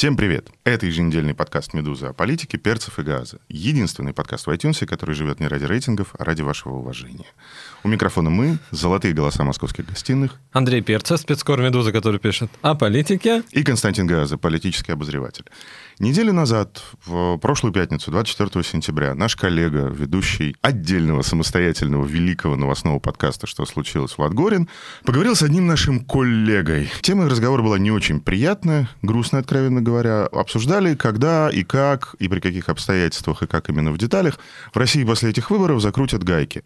Всем привет! Это еженедельный подкаст «Медуза» о политике, перцев и газа. Единственный подкаст в iTunes, который живет не ради рейтингов, а ради вашего уважения. У микрофона мы, золотые голоса московских гостиных. Андрей Перцев, спецкор «Медуза», который пишет о политике. И Константин Газа, политический обозреватель. Неделю назад, в прошлую пятницу, 24 сентября, наш коллега, ведущий отдельного самостоятельного великого новостного подкаста «Что случилось?» Влад Горин, поговорил с одним нашим коллегой. Тема разговора была не очень приятная, грустная, откровенно говоря. Обсуждали, когда и как, и при каких обстоятельствах, и как именно в деталях в России после этих выборов закрутят гайки.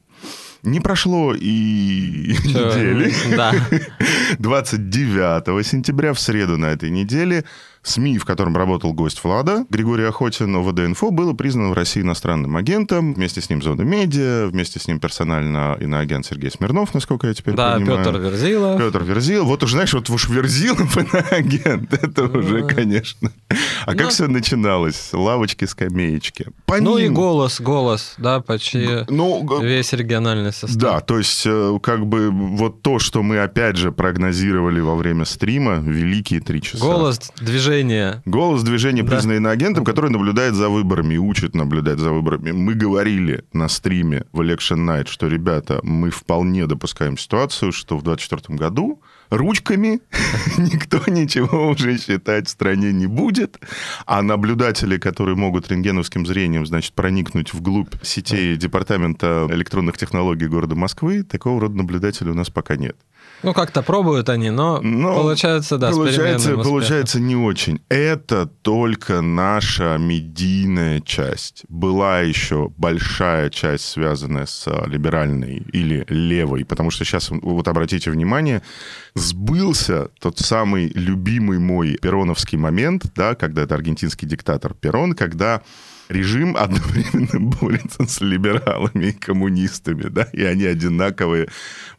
Не прошло и недели. Да. 29 сентября, в среду на этой неделе, СМИ, в котором работал гость Влада, Григорий Охотин, ОВД-инфо, было признано в России иностранным агентом. Вместе с ним Зона Медиа, вместе с ним персонально иноагент Сергей Смирнов, насколько я теперь Да, понимаю. Петр Верзилов. Петр Верзилов. Вот уже, знаешь, вот уж Верзилов иноагент. Это уже, конечно. А как Ну. все начиналось? Лавочки, скамеечки. Ну и голос, голос, да, почти Ну, весь региональный состав. да, то есть э, как бы вот то, что мы опять же прогнозировали во время стрима, великие три часа. Голос движения. Голос движения, Да. признанный иноагентом, который наблюдает за выборами учит наблюдать за выборами. Мы говорили на стриме в Election Night, что, ребята, мы вполне допускаем ситуацию, что в 2024 году ручками никто ничего уже считать в стране не будет, а наблюдатели, которые могут рентгеновским зрением, значит, проникнуть вглубь сетей Департамента электронных технологий города Москвы, такого рода наблюдателей у нас пока нет. Ну, как-то пробуют они, но, Но получается, да, получается, получается не очень. Это только наша медийная часть. Была еще большая часть, связанная с а, либеральной или левой, потому что сейчас, вот обратите внимание, сбылся тот самый любимый мой пероновский момент, да, когда это аргентинский диктатор Перон, когда режим одновременно борется с либералами и коммунистами, да, и они одинаковые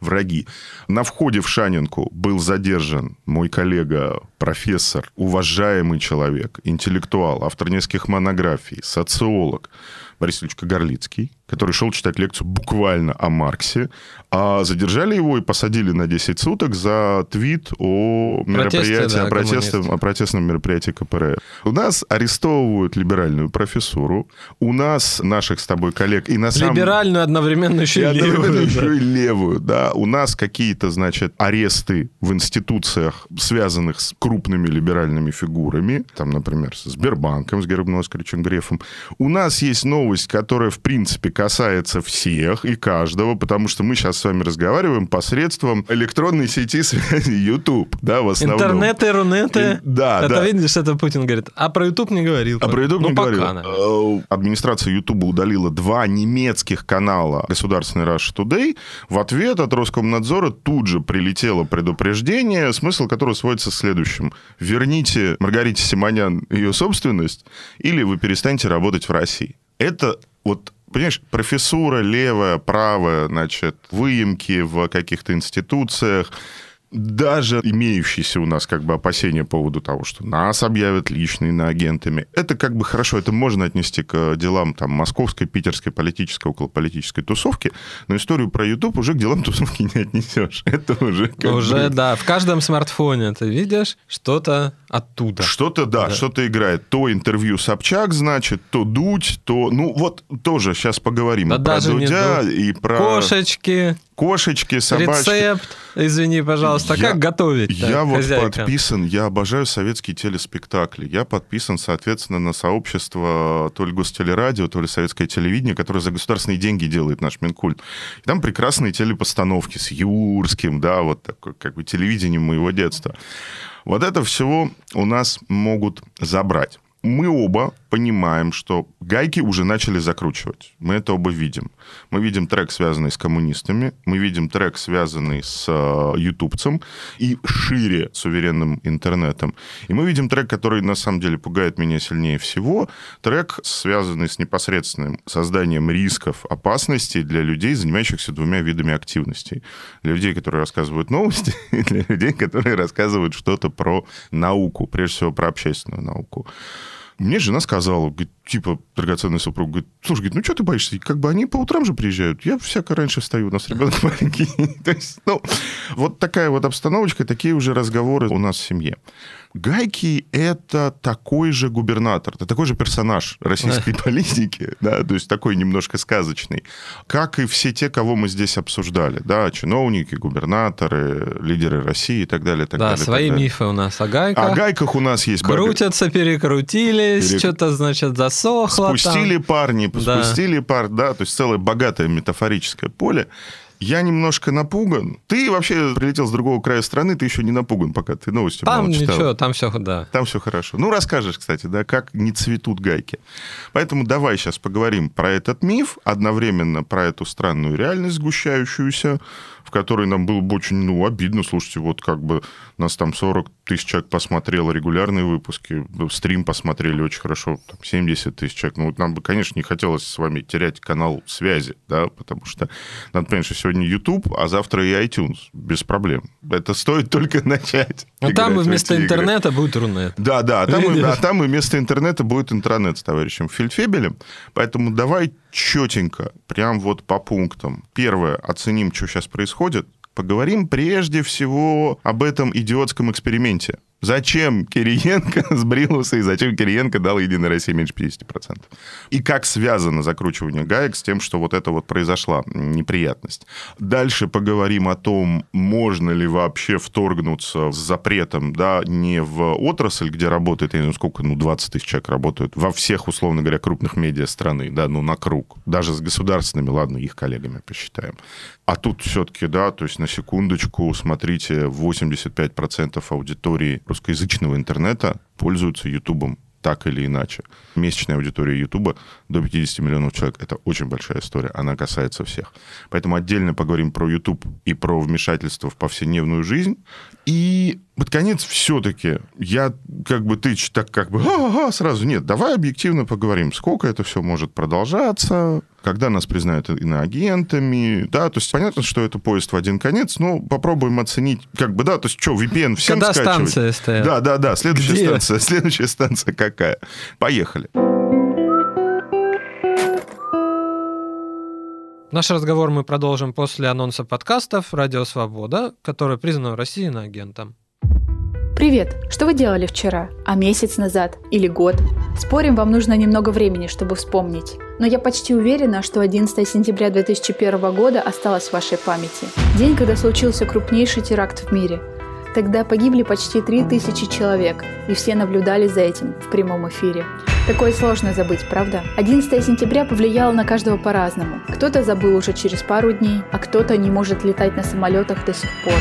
враги. На входе в Шанинку был задержан мой коллега, профессор, уважаемый человек, интеллектуал, автор нескольких монографий, социолог, Борис Ильич Горлицкий, который шел читать лекцию буквально о Марксе, а задержали его и посадили на 10 суток за твит о мероприятии, да, о, протестном, о протестном мероприятии КПРФ. У нас арестовывают либеральную профессуру, у нас наших с тобой коллег и на самом Либеральную одновременно еще и левую. еще да. и левую, да. У нас какие-то, значит, аресты в институциях, связанных с крупными либеральными фигурами, там, например, с Сбербанком, с Германом Оскаровичем Грефом. У нас есть новость, которая, в принципе, касается всех и каждого, потому что мы сейчас с вами разговариваем посредством электронной сети связи YouTube, да, в основном. Интернеты, рунеты. И- да, это да. видишь, это Путин говорит. А про YouTube не говорил. А про YouTube ну, не пока, говорил. наверное. Э, Администрация YouTube удалила два немецких канала государственной Russia Today. В ответ от Роскомнадзора тут же прилетело предупреждение, смысл которого сводится к следующему. Верните Маргарите Симонян ее собственность, или вы перестанете работать в России. Это вот Понимаешь, профессура левая, правая, значит, выемки в каких-то институциях, даже имеющиеся у нас как бы опасения по поводу того, что нас объявят личными агентами, это как бы хорошо, это можно отнести к делам там московской, питерской политической, околополитической тусовки, но историю про YouTube уже к делам тусовки не отнесешь. Это уже как Уже, бы- да, в каждом смартфоне ты видишь что-то оттуда. Что-то, да, Да. что-то играет. То интервью Собчак, значит, то Дудь, то... Ну, вот тоже сейчас поговорим Да и про даже не Дудя, Дудь. и про Кошечки, кошечки, собачки. рецепт, извини, пожалуйста, Я- как готовить Я вот хозяйка? подписан, я обожаю советские телеспектакли. Я подписан, соответственно, на сообщество то ли гостелерадио, то ли советское телевидение, которое за государственные деньги делает наш Минкульт. И там прекрасные телепостановки с Юрским, да, вот такое как бы телевидением моего детства. Вот это всего у нас могут забрать. Мы оба понимаем, что гайки уже начали закручивать. Мы это оба видим. Мы видим трек, связанный с коммунистами, мы видим трек, связанный с э, ютубцем и шире с уверенным интернетом. И мы видим трек, который на самом деле пугает меня сильнее всего. Трек, связанный с непосредственным созданием рисков, опасностей для людей, занимающихся двумя видами активностей. Для людей, которые рассказывают новости, и для людей, которые рассказывают что-то про науку, прежде всего про общественную науку. Мне жена сказала, говорит, типа, драгоценный супруг, говорит, слушай, говорит, ну что ты боишься? Как бы они по утрам же приезжают. Я всяко раньше встаю, у нас ребенок маленький. То есть, ну, вот такая вот обстановочка, такие уже разговоры у нас в семье. Гайки — это такой же губернатор, это такой же персонаж российской политики, да, то есть такой немножко сказочный, как и все те, кого мы здесь обсуждали, да, чиновники, губернаторы, лидеры России и так далее, так да, далее. свои так далее. мифы у нас о гайках. О гайках у нас есть... Крутятся, перекрутились, Перек... что-то, значит, засохло Спустили там. парни, Да. спустили пар, да, то есть целое богатое метафорическое поле. Я немножко напуган. Ты вообще прилетел с другого края страны, ты еще не напуган, пока ты новости Там мало читал. ничего, там все, да. Там все хорошо. Ну, расскажешь, кстати, да, как не цветут гайки. Поэтому давай сейчас поговорим про этот миф, одновременно про эту странную реальность сгущающуюся, в которой нам было бы очень, ну, обидно. Слушайте, вот как бы нас там 40 тысяч человек посмотрело регулярные выпуски, стрим посмотрели очень хорошо, там 70 тысяч человек. Ну, вот нам бы, конечно, не хотелось с вами терять канал связи, да, потому что надо понять, что сегодня YouTube, а завтра и iTunes, без проблем. Это стоит только начать. Ну, там в вместо эти игры. интернета будет Рунет. Да, да, а там, и, а там и вместо интернета будет интранет с товарищем Фельдфебелем. Поэтому давай четенько, прям вот по пунктам. Первое, оценим, что сейчас происходит. Поговорим прежде всего об этом идиотском эксперименте. Зачем Кириенко сбрился и зачем Кириенко дал Единой России меньше 50%? И как связано закручивание гаек с тем, что вот это вот произошла неприятность. Дальше поговорим о том, можно ли вообще вторгнуться с запретом, да, не в отрасль, где работает, я не знаю, сколько, ну, 20 тысяч человек работают, во всех, условно говоря, крупных медиа страны, да, ну, на круг. Даже с государственными, ладно, их коллегами посчитаем. А тут все-таки, да, то есть на секундочку, смотрите, 85% аудитории русскоязычного интернета пользуются Ютубом так или иначе. Месячная аудитория Ютуба до 50 миллионов человек. Это очень большая история, она касается всех. Поэтому отдельно поговорим про Ютуб и про вмешательство в повседневную жизнь. И под конец все-таки я как бы ты так как бы «Ага, сразу нет, давай объективно поговорим, сколько это все может продолжаться, когда нас признают иноагентами, да, то есть понятно, что это поезд в один конец, но попробуем оценить, как бы, да, то есть что, VPN всем Когда скачивать? станция стоят? Да, да, да, следующая Где? станция, следующая станция какая? Поехали. Наш разговор мы продолжим после анонса подкастов «Радио Свобода», который признан в России иноагентом. Привет! Что вы делали вчера? А месяц назад? Или год? Спорим, вам нужно немного времени, чтобы вспомнить. Но я почти уверена, что 11 сентября 2001 года осталось в вашей памяти. День, когда случился крупнейший теракт в мире. Тогда погибли почти 3000 человек, и все наблюдали за этим в прямом эфире. Такое сложно забыть, правда? 11 сентября повлияло на каждого по-разному. Кто-то забыл уже через пару дней, а кто-то не может летать на самолетах до сих пор.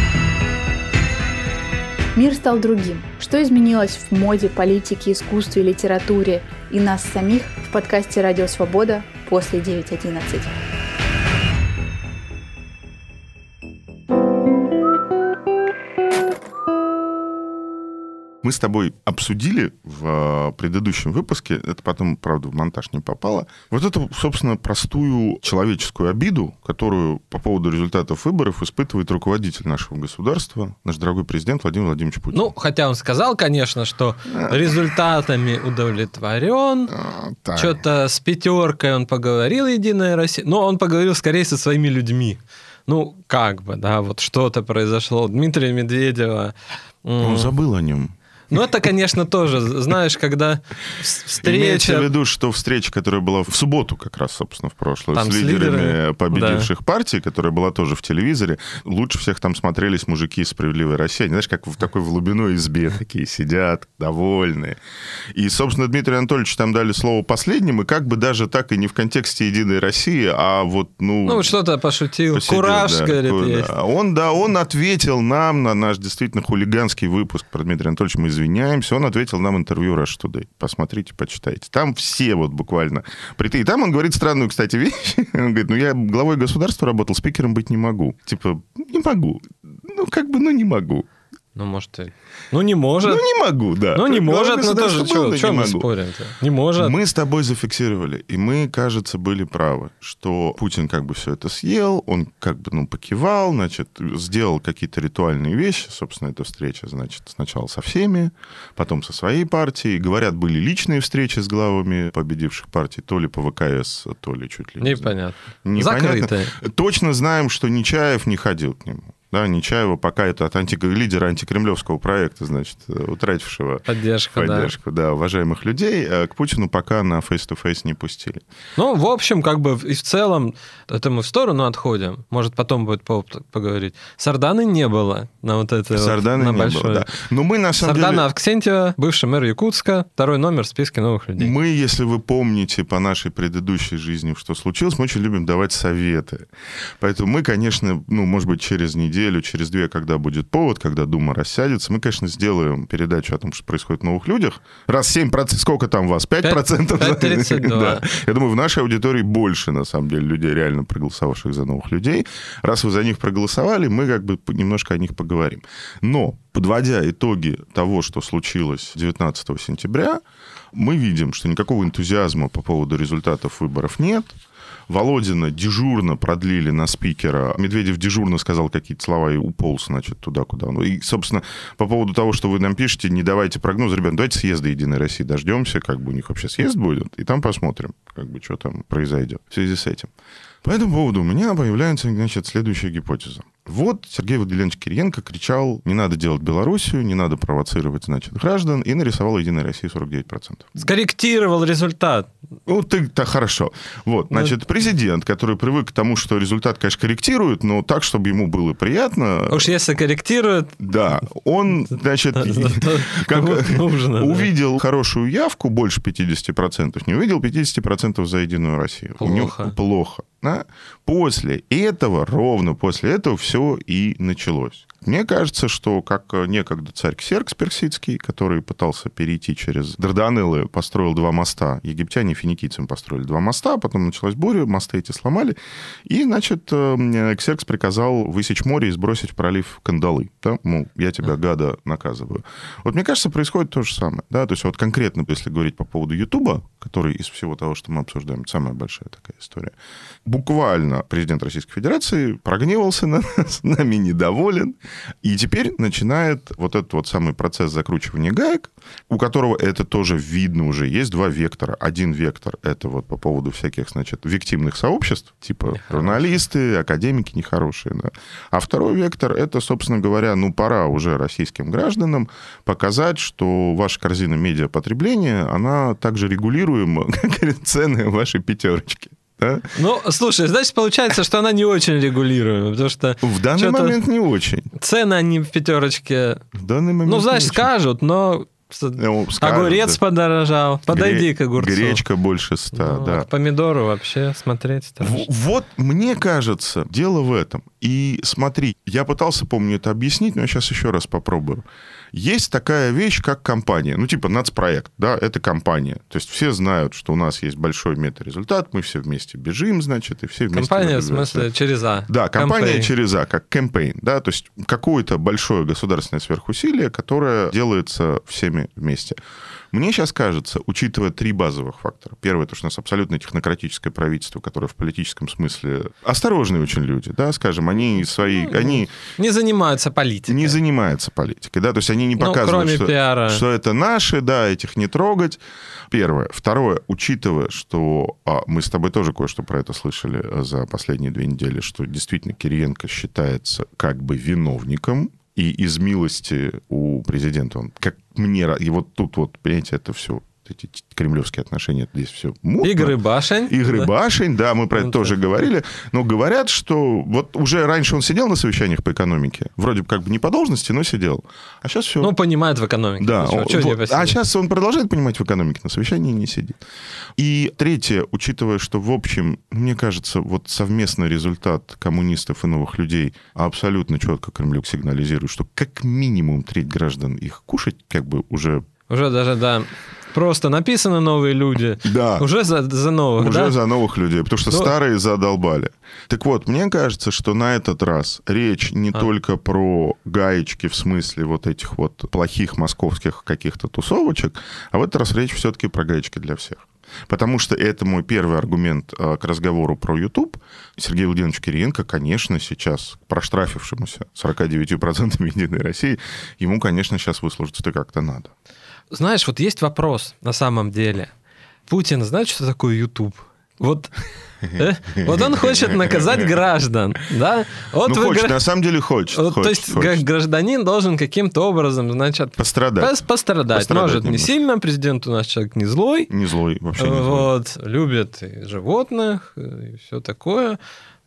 Мир стал другим. Что изменилось в моде, политике, искусстве, литературе и нас самих в подкасте «Радио Свобода» после 9.11. Мы с тобой обсудили в э, предыдущем выпуске, это потом, правда, в монтаж не попало, вот эту, собственно, простую человеческую обиду, которую по поводу результатов выборов испытывает руководитель нашего государства, наш дорогой президент Владимир Владимирович Путин. Ну, хотя он сказал, конечно, что результатами удовлетворен, А, что-то с пятеркой он поговорил, Единая Россия, но он поговорил скорее со своими людьми. Ну, как бы, да, вот что-то произошло. Дмитрия Медведева... Он забыл о нем. Ну, это, конечно, тоже, знаешь, когда с- Имеется в встреча... виду, что встреча, которая была в субботу как раз, собственно, в прошлую, Там с с лидерами лидерами, победивших партий, которая была тоже в телевизоре, лучше всех там смотрелись мужики из «Справедливой России». Они, знаешь, как в такой в глубиной избе такие сидят, довольные. И, собственно, Дмитрию Анатольевичу там дали слово последним, и как бы даже так и не в контексте «Единой России», а вот, ну... Ну, что-то пошутил. посидел, Кураж, да, говорит, есть. да. Он, да, он ответил нам на наш действительно хулиганский выпуск про Дмитрия Анатольевича. Мы извиняемся. Он ответил нам интервью Rush Today. Посмотрите, почитайте. Там все вот буквально... И там он говорит странную, кстати, вещь. Он говорит, ну я главой государства работал, спикером быть не могу. Типа, не могу. Ну, как бы, ну, не могу. Ну, может, и... Ну, не может. Ну, не могу, да. Ну, не может, но Главное, тоже, что было, что не мы могу. спорим-то? Не может. Мы с тобой зафиксировали, и мы, кажется, были правы, что Путин как бы все это съел, он как бы, ну, покивал, значит, сделал какие-то ритуальные вещи, собственно, эта встреча, значит, сначала со всеми, потом со своей партией. Говорят, были личные встречи с главами победивших партий, то ли по ВКС, то ли чуть ли не. Непонятно. Непонятно. Закрытые. Точно знаем, что Нечаев не ходил к нему. Да, Нечаева пока это от анти... лидера антикремлевского проекта, значит, э, утратившего Поддержка, да. поддержку, да. уважаемых людей, а к Путину пока на face-to-face не пустили. Ну, в общем, как бы и в целом, это мы в сторону отходим. Может, потом будет повод поговорить. Сарданы не было на вот это Сардана вот, на не большой. было, да. Но мы, на самом Сардана деле... Авксентьева, бывший мэр Якутска, второй номер в списке новых людей. Мы, если вы помните по нашей предыдущей жизни, что случилось, мы очень любим давать советы. Поэтому мы, конечно, ну, может быть, через неделю, через две, когда будет повод, когда Дума рассядется, мы, конечно, сделаем передачу о том, что происходит в новых людях. Раз 7%, сколько там вас? 5%? 5,32. Да. Я думаю, в нашей аудитории больше, на самом деле, людей, реально проголосовавших за новых людей. Раз вы за них проголосовали, мы как бы немножко о них поговорим. Но, подводя итоги того, что случилось 19 сентября, мы видим, что никакого энтузиазма по поводу результатов выборов нет. Володина дежурно продлили на спикера. Медведев дежурно сказал какие-то слова и уполз, значит, туда, куда он. И, собственно, по поводу того, что вы нам пишете, не давайте прогнозы. Ребят, давайте съезда Единой России дождемся, как бы у них вообще съезд будет, и там посмотрим, как бы, что там произойдет в связи с этим. По этому поводу у меня появляется, значит, следующая гипотеза. Вот Сергей Владимирович Кириенко кричал, не надо делать Белоруссию, не надо провоцировать, значит, граждан, и нарисовал Единая Россия 49%. Скорректировал результат. Ну, ты, так хорошо. Вот, Ну, значит, президент, который привык к тому, что результат, конечно, корректирует, но так, чтобы ему было приятно. Уж если корректирует, Да, он, значит, увидел хорошую явку, больше 50%, не увидел 50% за Единую Россию. У него Плохо. плохо. Да. После этого, ровно после этого, все и началось. Мне кажется, что как некогда царь Ксеркс Персидский, который пытался перейти через Дарданеллы, построил два моста. Египтяне финикийцам построили два моста, потом началась буря, мосты эти сломали. И, значит, э, Ксеркс приказал высечь море и сбросить в пролив кандалы. Да? Мол, я тебя, гада, наказываю. Вот мне кажется, происходит то же самое. Да? То есть вот конкретно, если говорить по поводу Ютуба, который из всего того, что мы обсуждаем, самая большая такая история, буквально президент Российской Федерации прогневался на нас, нами недоволен, и теперь начинает вот этот вот самый процесс закручивания гаек, у которого это тоже видно уже. Есть два вектора. Один вектор — это вот по поводу всяких, значит, виктимных сообществ, типа журналисты, академики нехорошие, да. А второй вектор — это, собственно говоря, ну, пора уже российским гражданам показать, что ваша корзина медиапотребления, она также регулируема, как говорят, цены вашей пятерочки. Да? Ну, слушай, значит, получается, что она не очень регулируема, потому что В данный момент не очень. цены они в пятерочке, В данный момент ну, знаешь, скажут, но Ну, скажут, огурец да. подорожал. Подойди Гре- к огурцу. Гречка больше ста, Ну, да. К помидору вообще смотреть страшно. В- Вот мне кажется, дело в этом. И смотри, я пытался, помню, это объяснить, но я сейчас еще раз попробую. Есть такая вещь, как компания. Ну, типа нацпроект, да, это компания. То есть все знают, что у нас есть большой мета-результат, мы все вместе бежим, значит, и все вместе... Компания, в смысле, через А. Да, компания Кампейн. через А, как campaign, да, то есть какое-то большое государственное сверхусилие, которое делается всеми вместе. Мне сейчас кажется, учитывая три базовых фактора. Первое, то, что у нас абсолютно технократическое правительство, которое в политическом смысле осторожные очень люди, да, скажем, они свои, Ну, они Не занимаются политикой. не занимаются политикой, да, то есть они не Ну, показывают, кроме что, пиара. что это наши, да, этих не трогать. Первое. Второе, учитывая, что а, мы с тобой тоже кое-что про это слышали э, за последние две недели, что действительно Кириенко считается как бы виновником, и из милости у президента. Он, как мне, и вот тут вот, понимаете, это все эти кремлевские отношения, здесь все мутно. Игры башень. Игры Да. башень, да, мы про это Ну, тоже да. говорили. Но говорят, что вот уже раньше он сидел на совещаниях по экономике, вроде бы как бы не по должности, но сидел. А сейчас все. Ну, понимает в экономике. Да, он- вот. посидеть? а сейчас он продолжает понимать в экономике, на совещании не сидит. И третье, учитывая, что в общем, мне кажется, вот совместный результат коммунистов и новых людей абсолютно четко Кремлюк сигнализирует, что как минимум треть граждан их кушать как бы уже... Уже даже, да, просто написано новые люди. Да. Уже за, за новых, Уже да? за новых людей, потому что Ну- старые задолбали. Так вот, мне кажется, что на этот раз речь не А. только про гаечки в смысле вот этих вот плохих московских каких-то тусовочек, а в этот раз речь все-таки про гаечки для всех. Потому что это мой первый аргумент э, к разговору про YouTube. Сергей Владимирович Кириенко, конечно, сейчас проштрафившемуся 49% Единой России, ему, конечно, сейчас выслужиться-то как-то надо. Знаешь, вот есть вопрос на самом деле. Путин знает, что такое YouTube? Вот, э? вот он хочет наказать граждан, да? Вот ну, вы хочет, на самом деле хочет. вот, то хочет, есть хочет. гражданин должен каким-то образом, значит, Пострадать. пос- пострадать. Пострадать Может, не немножко. сильно, президент у нас человек не злой, Не злой, вообще не злой. вот, любит животных, и все такое,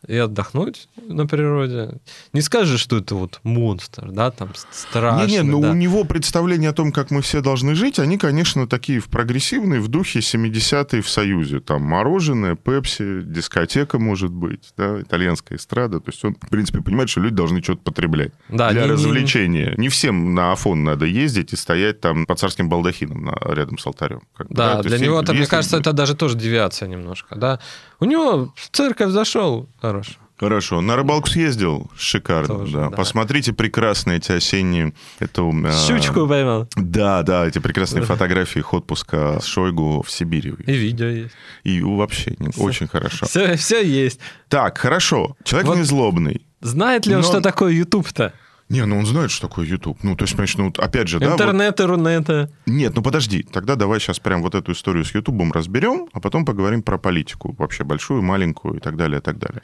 и отдохнуть на природе. Не скажешь, что это вот монстр, да, там страшный. Не, не, но да. у него представления о том, как мы все должны жить, они, конечно, такие в прогрессивные, в духе 70-е в Союзе. Там мороженое, пепси, дискотека, может быть, да, итальянская эстрада. То есть он, в принципе, понимает, что люди должны что-то потреблять Да, для не- не- развлечения. Не всем на Афон надо ездить и стоять там под царским балдахином на- рядом с алтарем. Как Да, то для есть, него, это, мне кажется, это даже тоже девиация немножко, да. У него в церковь зашел, хорошо. Хорошо. На рыбалку съездил? Шикарно, Тоже, да. да. Посмотрите прекрасные эти осенние... Это, э, Щучку поймал. Да, да, эти прекрасные фотографии их отпуска с Шойгу в Сибири. И видео есть. И вообще не- очень хорошо. Все, все есть. Так, хорошо. Человек Вот- не злобный. Знает ли он, Но- что такое YouTube-то? Не, ну он знает, что такое YouTube. Ну, то есть, понимаешь, ну, вот опять же, да... вот- Интернет и рунета. Нет, ну подожди. Тогда давай сейчас прям вот эту историю с Ютубом разберем, а потом поговорим про политику. Вообще большую, маленькую и так далее, и так далее.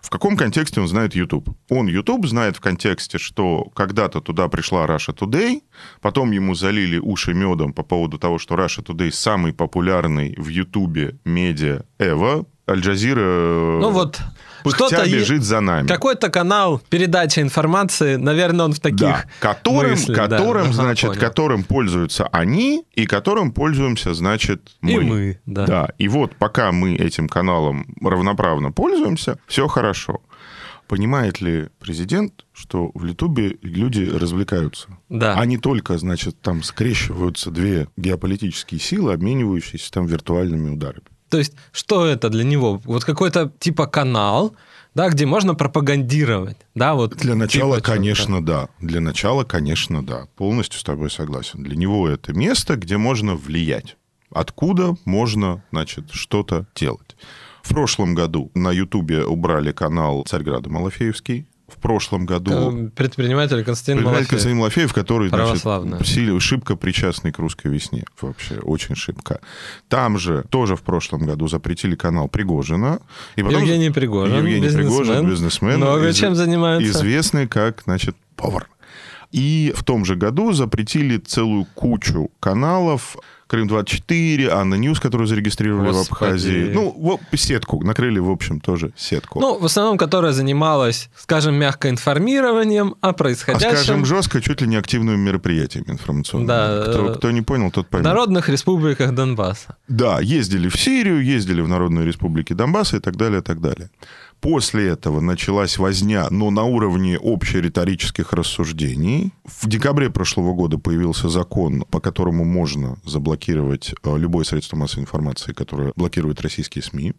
В каком контексте он знает YouTube? Он YouTube знает в контексте, что когда-то туда пришла Russia Today, потом ему залили уши медом по поводу того, что Russia Today самый популярный в YouTube медиа Эва, Аль-Джазира Ну вот, е- бежит за нами. Какой-то канал передачи информации, наверное, он в таких Да, которым, мыслях, да. которым Ага, значит, понял. которым пользуются они, и которым пользуемся, значит, мы. И мы, да. Да, и вот пока мы этим каналом равноправно пользуемся, все хорошо. Понимает ли президент, что в Ютубе люди развлекаются? Да. А не только, значит, там скрещиваются две геополитические силы, обменивающиеся там виртуальными ударами. То есть, что это для него? Вот какой-то типа канал, да, где можно пропагандировать, да, вот. Для начала, типа конечно, да. Для начала, конечно, да. Полностью с тобой согласен. Для него это место, где можно влиять. Откуда можно, значит, что-то делать. В прошлом году на Ютубе убрали канал Царьграда Малафеевский. В прошлом году... Э, Предприниматель Константин Предприниматель Малафеев. Константин Малафеев, который, значит, сильно- шибко причастный к русской весне. Вообще, очень шибко. Там же тоже в прошлом году запретили канал Пригожина. И потом- Евгений Пригожин, Евгений бизнесмен. Пригожин, бизнесмен. Много из- чем занимается. Известный как, значит, повар. И в том же году запретили целую кучу каналов. Крым-24, ANNA News, которую зарегистрировали в Господи. Абхазии. Ну, сетку. Накрыли, в общем, тоже сетку. Ну, в основном, которая занималась, скажем, мягко информированием о а происходящем скажем жестко, чуть ли не активными мероприятиями информационными. Да, Кто, э, кто не понял, тот в поймет. народных республиках Донбасса. Да, ездили в Сирию, ездили в Народные Республики Донбасса и так далее, и так далее. После этого началась возня, но на уровне общериторических рассуждений. В декабре прошлого года появился закон, по которому можно заблокировать э, любое средство массовой информации, которое блокирует российские СМИ.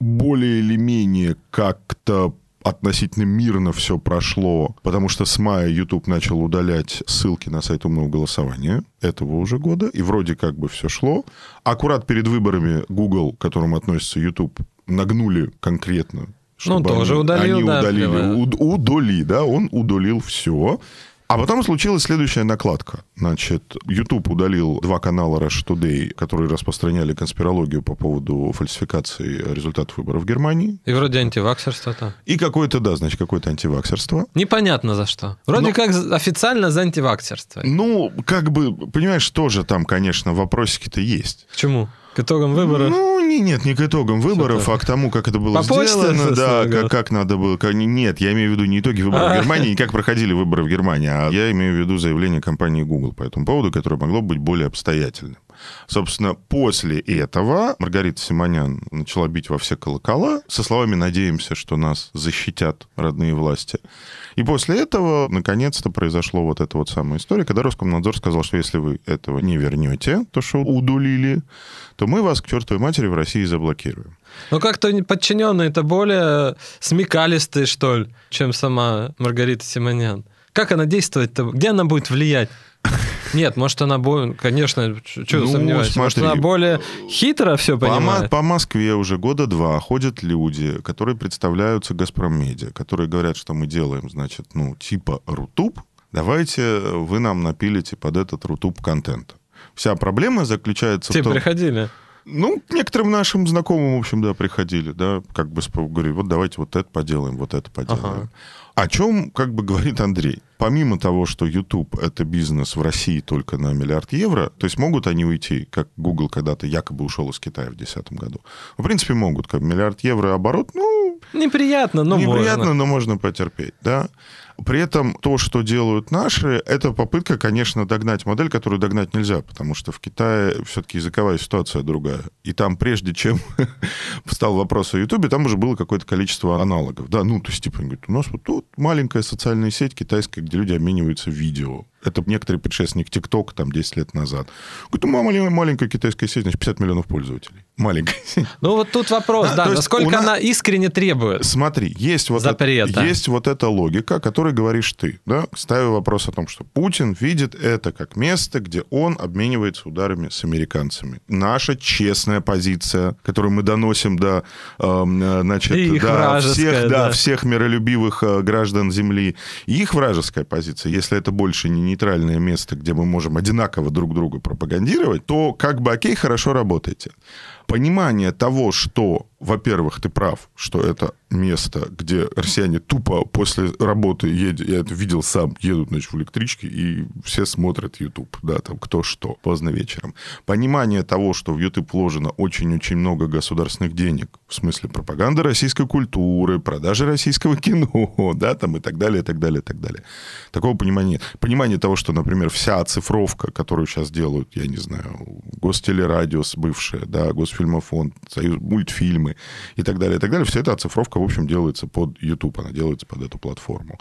Более или менее как-то относительно мирно все прошло, потому что с мая YouTube начал удалять ссылки на сайт умного голосования этого уже года, и вроде как бы все шло. Аккурат перед выборами Google, к которому относится YouTube, нагнули конкретно. Чтобы Ну, тоже они, удалил, они да, удалили, плевая. уд- удали, да, он удалил все. А потом случилась следующая накладка. Значит, YouTube удалил два канала Rush Today, которые распространяли конспирологию по поводу фальсификации результатов выборов в Германии. И вроде антиваксерство там. И какое-то, да, значит, какое-то антиваксерство. Непонятно за что. Вроде Ну- как официально за антиваксерство. Ну, как бы, понимаешь, тоже там, конечно, вопросики-то есть. К чему? К итогам выборов? Ну, не, нет, не к итогам выборов, Что-то. а к тому, как это было По почте, сделано, что да, как, как надо было. как- нет, я имею в виду не итоги выборов в А. Германии, не как проходили выборы в Германии, а я имею в виду заявление компании Google по этому поводу, которое могло быть более обстоятельным. Собственно, после этого Маргарита Симонян начала бить во все колокола со словами «надеемся, что нас защитят родные власти». И после этого, наконец-то, произошло вот эта вот самая история, когда Роскомнадзор сказал, что если вы этого не вернете, то, что удулили, то мы вас к чертовой матери в России заблокируем. Ну, как-то подчиненные-то более смекалистые, что ли, чем сама Маргарита Симонян. Как она действует-то? Где она будет влиять? Нет, может, она будет, конечно, что Ну, сомневаюсь, может, смотри. она более хитро все понимает. по Москве уже года два ходят люди, которые представляются Газпром-медиа, которые говорят, что мы делаем, значит, ну, типа Rutube, давайте вы нам напилите под этот Rutube контент. Вся проблема заключается Те в том... приходили. Ну, к некоторым нашим знакомым, в общем, да, приходили, да, как бы говорили, вот давайте вот это поделаем, вот это поделаем. Ага. О чем, как бы говорит Андрей, помимо того, что YouTube это бизнес в России только на миллиард евро, то есть могут они уйти, как Google когда-то якобы ушел из Китая в 2010 году? В принципе, могут, как миллиард евро оборот, ну, Неприятно, но неприятно, можно. но можно потерпеть, да. При этом то, что делают наши, это попытка, конечно, догнать модель, которую догнать нельзя, потому что в Китае все-таки языковая ситуация другая. И там, прежде чем встал вопрос о Ютубе, там уже было какое-то количество аналогов. Да, ну, то есть, типа, они говорят, у нас вот тут маленькая социальная сеть китайская, где люди обмениваются видео. Это некоторый предшественник ТикТок там 10 лет назад. Говорит, ну, маленькая, китайская сеть, значит, 50 миллионов пользователей. Маленькая сеть. Ну, вот тут вопрос, А, да, есть насколько она искренне требует. Смотри, есть вот, это, есть вот эта логика, о которой говоришь ты, да, ставя вопрос о том, что Путин видит это как место, где он обменивается ударами с американцами. Наша честная позиция, которую мы доносим до, эм, э, значит, до всех, да, да. всех миролюбивых э, граждан Земли. Их вражеская позиция, если это больше не нейтральное место, где мы можем одинаково друг друга пропагандировать, то как бы окей, хорошо работаете. Понимание того, что, во-первых, ты прав, что это место, где россияне тупо после работы едут, я это видел сам, едут, значит, в электричке, и все смотрят YouTube, да, там кто что, поздно вечером. Понимание того, что в YouTube вложено очень-очень много государственных денег, в смысле пропаганды российской культуры, продажи российского кино, да, там и так далее, и так далее, и так далее. Такого понимания нет. Понимание того, что, например, вся оцифровка, которую сейчас делают, я не знаю, Гостелерадио бывшее, да, Госфильмофонд, Союз мультфильмы и так далее, и так далее, вся эта оцифровка, в общем, делается под YouTube, она делается под эту платформу.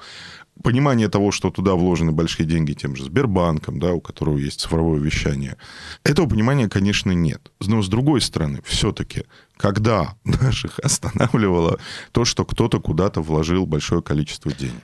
Понимание того, что туда вложены большие деньги тем же Сбербанком, да, у которого есть цифровое вещание, этого понимания, конечно, нет. Но с другой стороны, все-таки, когда наших останавливало то, что кто-то куда-то вложил большое количество денег?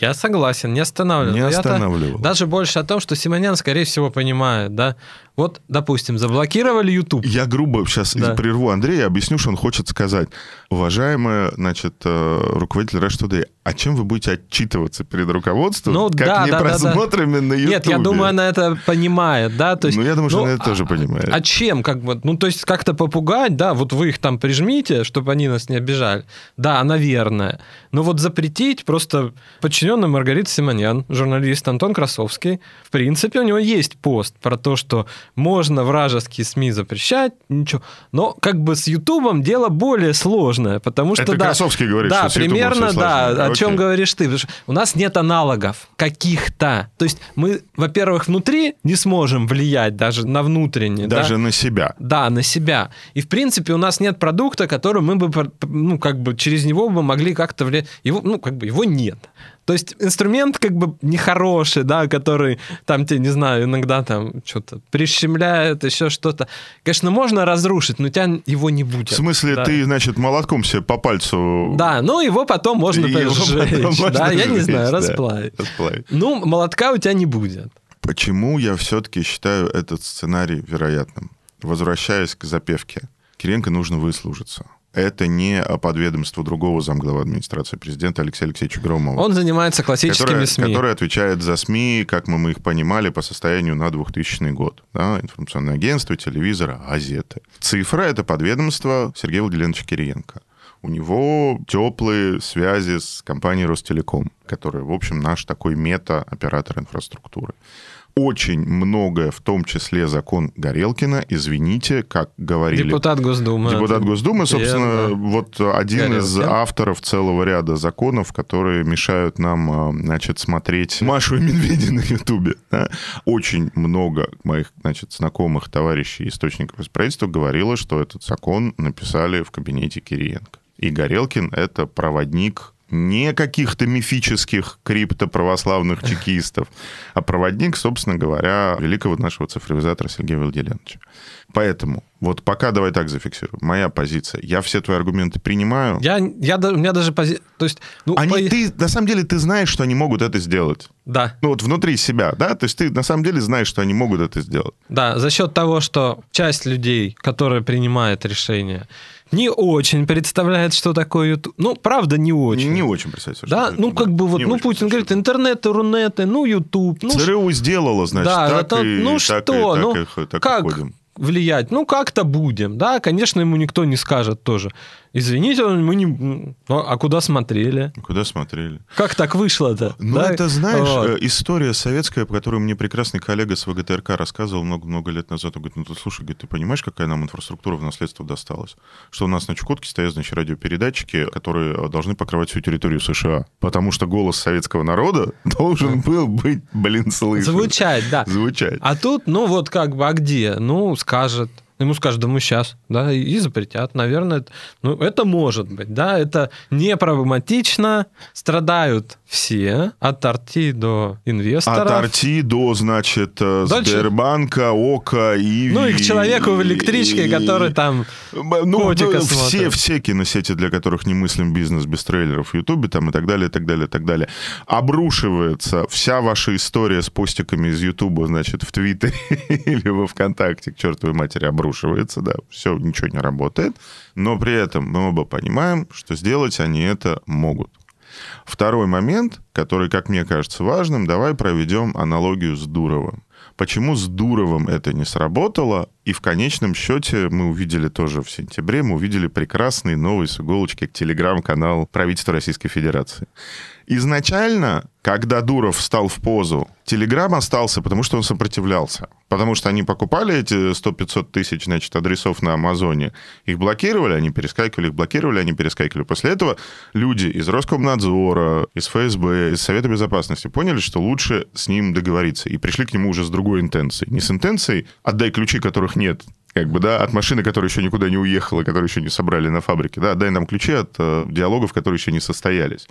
Я согласен, не останавливаю. Не останавливал. Даже больше о том, что Симонян, скорее всего, понимает, да. Вот, допустим, заблокировали YouTube. Я грубо сейчас Да. прерву Андрея, объясню, что он хочет сказать. Уважаемая, значит, э, руководитель Today, а чем вы будете отчитываться перед руководством, Ну, как да, не да, да, да. просмотрами на YouTube? Нет, я думаю, она это понимает, да, то есть... Ну, я думаю, что ну, она это тоже понимает. А чем, как бы, ну, то есть как-то попугать, да, вот вы их там прижмите, чтобы они нас не обижали. Да, наверное. Но вот запретить просто подчиненный Маргарита Симонян, журналист Антон Красовский, в принципе, у него есть пост про то, что можно вражеские СМИ запрещать, ничего. Но как бы с Ютубом дело более сложное, потому что, Это да, Красовский говорит, да, что примерно, да, о чем говоришь ты. Потому что у нас нет аналогов каких-то. То есть мы, во-первых, внутри не сможем влиять даже на внутреннее. да? Даже на себя. Да, на себя. И, в принципе, у нас нет продукта, который мы бы, ну, как бы через него бы могли как-то влиять. Его, ну, как бы его нет. То есть инструмент как бы нехороший, да, который там тебе, не знаю, иногда там что-то прищемляет, еще что-то. Конечно, можно разрушить, но у тебя его не будет. В смысле, Да. ты, значит, молотком себе по пальцу... Да, ну его потом можно его сжечь, потом можно да, я не сжечь, знаю, да, расплавить. расплавить. Ну, молотка у тебя не будет. Почему я все-таки считаю этот сценарий вероятным? Возвращаясь к запевке. Кириенко нужно выслужиться. Это не подведомство другого замглава администрации президента Алексея Алексеевича Громова. Он занимается классическими который, СМИ. Который отвечает за СМИ, как мы, мы их понимали, по состоянию на 2000 год. Да? Информационное агентство, телевизор, газеты. Цифра — это подведомство Сергея Владимировича Кириенко. У него теплые связи с компанией Ростелеком, которая, в общем, наш такой мета-оператор инфраструктуры очень многое, в том числе закон Горелкина, извините, как говорили... Депутат Госдумы. Депутат Госдумы, собственно, Верно. вот один Горелкин. из авторов целого ряда законов, которые мешают нам, а, значит, смотреть Машу и Медведя на Ютубе. да. Очень много моих, значит, знакомых товарищей, источников из правительства говорило, что этот закон написали в кабинете Кириенко. И Горелкин — это проводник не каких-то мифических криптоправославных чекистов, а проводник, собственно говоря, великого нашего цифровизатора Сергея Владимировича. Поэтому, вот пока давай так зафиксируем. Моя позиция. Я все твои аргументы принимаю. Я, я, у меня даже пози... То есть, ну, Они, по- ты, на самом деле, ты знаешь, что они могут это сделать. Да, Ну вот внутри себя, да? То есть ты на самом деле знаешь, что они могут это сделать. да, за счет того, что часть людей, которые принимают решения, не очень представляет, что такое YouTube. Ну, правда, не очень. Не очень представляю. Да, ну как бы вот, Не ну Путин говорит, интернеты, рунеты, ну YouTube, ну ш- ЦРУ сделала, значит, да, так это- и ну так что, и, так ну и х- так и как ходим. влиять? Ну как-то будем, да, конечно, ему никто не скажет тоже. Извините, мы не, м, а куда смотрели? Куда смотрели? Как так вышло-то? Ну, да? это, знаешь, Вот. э, история советская, по которой мне прекрасный коллега с ВГТРК рассказывал много-много лет назад. Он говорит, ну, ты слушай, говорит, ты понимаешь, какая нам инфраструктура в наследство досталась? Что у нас на Чукотке стоят, значит, радиопередатчики, которые э, должны покрывать всю территорию США. Потому что голос советского народа должен был быть, блин, слышен. Звучать, да. Звучать. А тут, ну вот как бы, а где? Ну, скажет. Ему скажут, да мы сейчас, да, и запретят, наверное. Ну, это может быть, да, это не проблематично. Страдают все, от арти до инвесторов. От Арти до, значит, э, Дальше- Сбербанка, Ока, и Ну и к человеку в электричке, который там... Ну, котика да, смотрит. все, все киносети, для которых не мыслим бизнес без трейлеров в Ютубе, там и так далее, и так далее, и так далее. Обрушивается вся ваша история с постиками из Ютуба, значит, в Твиттере или во Вконтакте, к чертовой матери, обрушивается, да, все, ничего не работает. Но при этом мы оба понимаем, что сделать они это могут. Второй момент, который, как мне кажется, важным, давай проведем аналогию с Дуровым. Почему с Дуровым это не сработало? И в конечном счете мы увидели тоже в сентябре, мы увидели прекрасный новый с иголочки телеграм-канал правительства Российской Федерации. Изначально, когда Дуров встал в позу, Телеграм остался, потому что он сопротивлялся. Потому что они покупали эти 100-500 тысяч, значит, адресов на Амазоне. Их блокировали, они перескакивали, их блокировали, они перескакивали. После этого люди из Роскомнадзора, из ФСБ, из Совета Безопасности поняли, что лучше с ним договориться. И пришли к нему уже с другой интенцией. Не с интенцией «отдай ключи, которых нет», как бы, да, от машины, которая еще никуда не уехала, которую еще не собрали на фабрике, да, дай нам ключи от э, диалогов, которые еще не состоялись.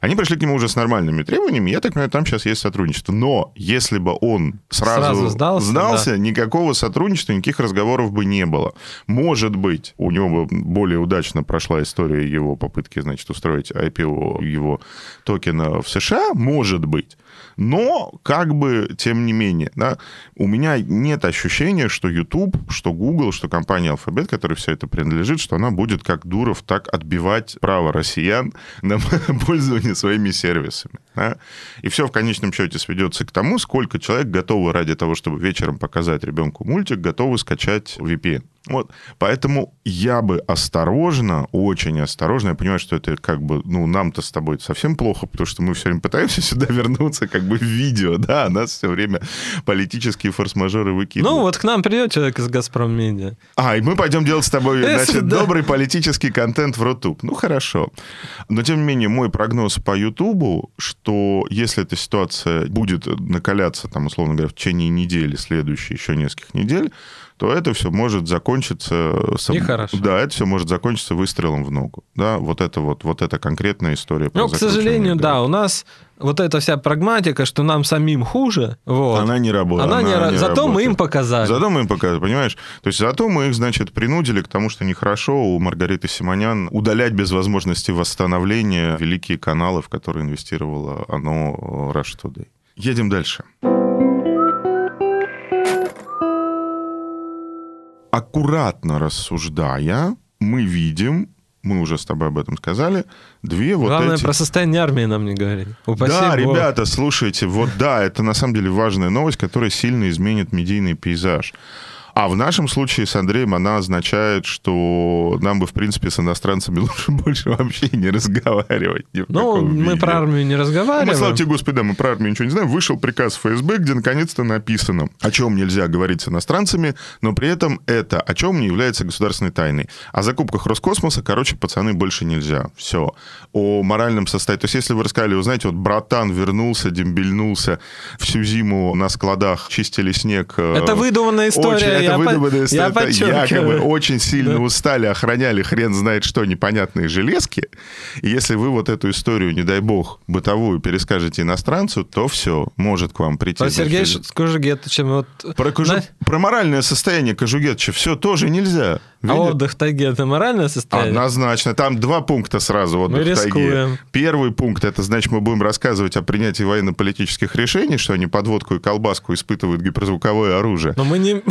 Они пришли к нему уже с нормальными требованиями, я так понимаю, там сейчас есть сотрудничество. Но если бы он сразу, Сразу сдался, сдался никакого сотрудничества, никаких разговоров бы не было. Может быть, у него бы более удачно прошла история его попытки, значит, устроить IPO его токена в США, может быть. Но, как бы, тем не менее, да, у меня нет ощущения, что YouTube, что Google, что компания Alphabet, которой все это принадлежит, что она будет как Дуров так отбивать право россиян на пользование своими сервисами. да. И все в конечном счете сведется к тому, сколько человек готовы ради того, чтобы вечером показать ребенку мультик, готовы скачать VPN. Вот. Поэтому я бы осторожно, очень осторожно, я понимаю, что это как бы, ну, нам-то с тобой совсем плохо, потому что мы все время пытаемся сюда вернуться как бы в видео, да, а нас все время политические форс-мажоры выкидывают. Ну вот к нам придет человек из «Газпром Медиа». А, и мы пойдем делать с тобой, значит, добрый политический контент в Рутуб. Ну, хорошо. Но, тем не менее, мой прогноз по Ютубу, что если эта ситуация будет накаляться, там, условно говоря, в течение недели, следующей, еще нескольких недель, то это все может закончиться... сам- Нехорошо. Да, это все может закончиться выстрелом в ногу. Да, вот это вот, вот эта конкретная история. Ну, к сожалению, да, у нас вот эта вся прагматика, что нам самим хуже, вот, Она не работает. она не ра- зато мы им показали. Зато мы им показали, понимаешь? То есть зато мы их, значит, принудили к тому, что нехорошо у Маргариты Симонян удалять без возможности восстановления великие каналы, в которые инвестировало оно э, Rush Today. Едем дальше. Аккуратно рассуждая, мы видим мы уже с тобой об этом сказали, две вот Главное, эти... про состояние армии нам не говорить. Упаси да, Бог. ребята, слушайте, вот да, это на самом деле важная новость, которая сильно изменит медийный пейзаж. А в нашем случае с Андреем она означает, что нам бы, в принципе, с иностранцами лучше больше вообще не разговаривать. Ну, мы виде. про армию не Ну, Мы, разговариваем. слава тебе, Господи, да, мы про армию ничего не знаем. Вышел приказ ФСБ, где наконец-то написано, о чем нельзя говорить с иностранцами, но при этом это о чем не является государственной тайной. О закупках Роскосмоса, короче, пацаны, больше нельзя. Все. О моральном состоянии. То есть, если вы рассказали, вы знаете, вот братан вернулся, дембельнулся, всю зиму на складах чистили снег. э, Это выдуманная история. Очень, я по- выдуманная я история. Это подчеркиваю. якобы очень сильно Да. устали, охраняли хрен знает что, непонятные железки. И если вы вот эту историю, не дай бог, бытовую перескажете иностранцу, то все, может к вам прийти. Про Сергея мы вот... про, Кожу- Знаешь, про моральное состояние Кожугетча все тоже нельзя. А Видите? отдых в тайге это моральное состояние? Однозначно. Там два пункта сразу. Вот Мы в тайге. рискуем. Первый пункт, это значит, мы будем рассказывать о принятии военно-политических решений, что они под водку и колбаску испытывают гиперзвуковое оружие. Но мы не...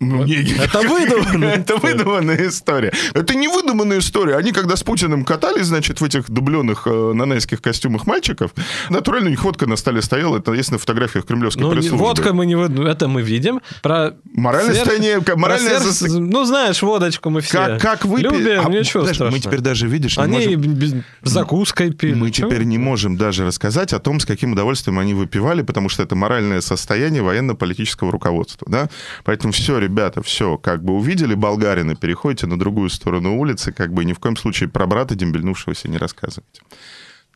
Ну, не- Это выдуманная Это история. выдуманная история. Это не выдуманная история. Они, когда с Путиным катались, значит, в этих дубленых э, нанайских костюмах мальчиков, натурально у них водка на столе стояла. Это есть на фотографиях кремлевской Ну, пресс-службы. водка мы не... вы- Это мы видим. Про... Моральное сверх- состояние... Моральное сверх- состо- Ну, знаешь, водочку мы все Как, как выпить? любим, А, ничего знаешь, страшного. Мы теперь даже, видишь, не Они можем- без- закуской пили. Мы Чего? теперь не можем даже рассказать о том, с каким удовольствием они выпивали, потому что это моральное состояние военно-политического руководства. Да? Поэтому все, ребята, все, как бы увидели болгарина, переходите на другую сторону улицы, как бы ни в коем случае про брата дембельнувшегося не рассказывайте.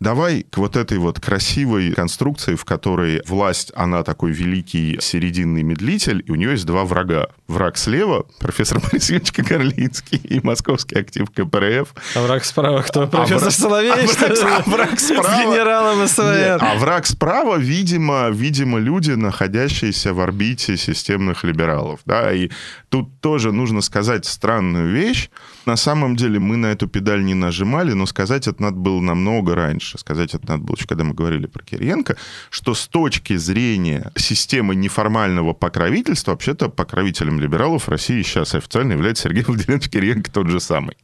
Давай к вот этой вот красивой конструкции, в которой власть, она такой великий серединный медлитель, и у нее есть два врага. Враг слева, профессор Борис Кагарлицкий и московский актив КПРФ, А враг справа кто? Профессор враг- Соловей? а враг- а враг С справа? генералом Нет, СВР. а враг справа, видимо, видимо, люди, находящиеся в орбите системных либералов. Да? И тут тоже нужно сказать странную вещь. На самом деле мы на эту педаль не нажимали, но сказать это надо было намного раньше. Сказать это надо было еще, когда мы говорили про Кириенко, что с точки зрения системы неформального покровительства, вообще-то покровителем либералов в России сейчас официально является Сергей Владимирович Кириенко тот же самый,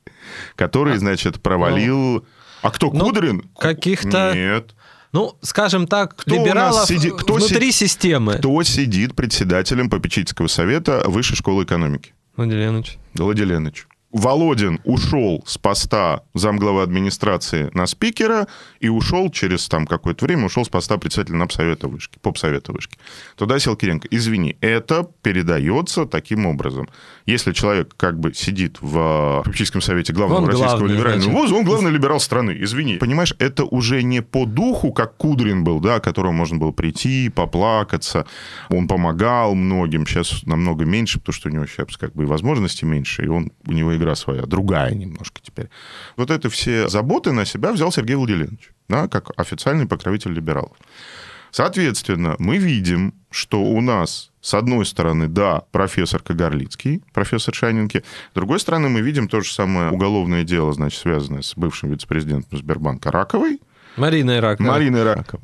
который, значит, провалил... А кто, ну, Кудрин? каких-то- Нет. Ну, скажем так, Кто либералов сидит- кто внутри системы. Кто сидит председателем попечительского совета Высшей школы экономики? Владимир Леонидович. Владимирович. Володин ушел с поста замглавы администрации на спикера и ушел через там какое-то время, ушел с поста председателя НАПСовета вышки, попсовета вышки. Туда сел Киренко. Извини, это передается таким образом. Если человек как бы сидит в попечительском совете главного Он российского главный, либерального вуза, он главный либерал страны, извини. Понимаешь, это уже не по духу, как Кудрин был, да, к которому можно было прийти, поплакаться. Он помогал многим, сейчас намного меньше, потому что у него сейчас как бы и возможностей меньше, и он, у него игра своя, другая немножко теперь. Вот это все заботы на себя взял Сергей Владимирович, да, как официальный покровитель либералов. Соответственно, мы видим, что у нас, с одной стороны, да, профессор Кагарлицкий, профессор Шанинки, с другой стороны, мы видим то же самое уголовное дело, значит, связанное с бывшим вице-президентом Сбербанка Раковой, Марина Иракова. Марина Ракова.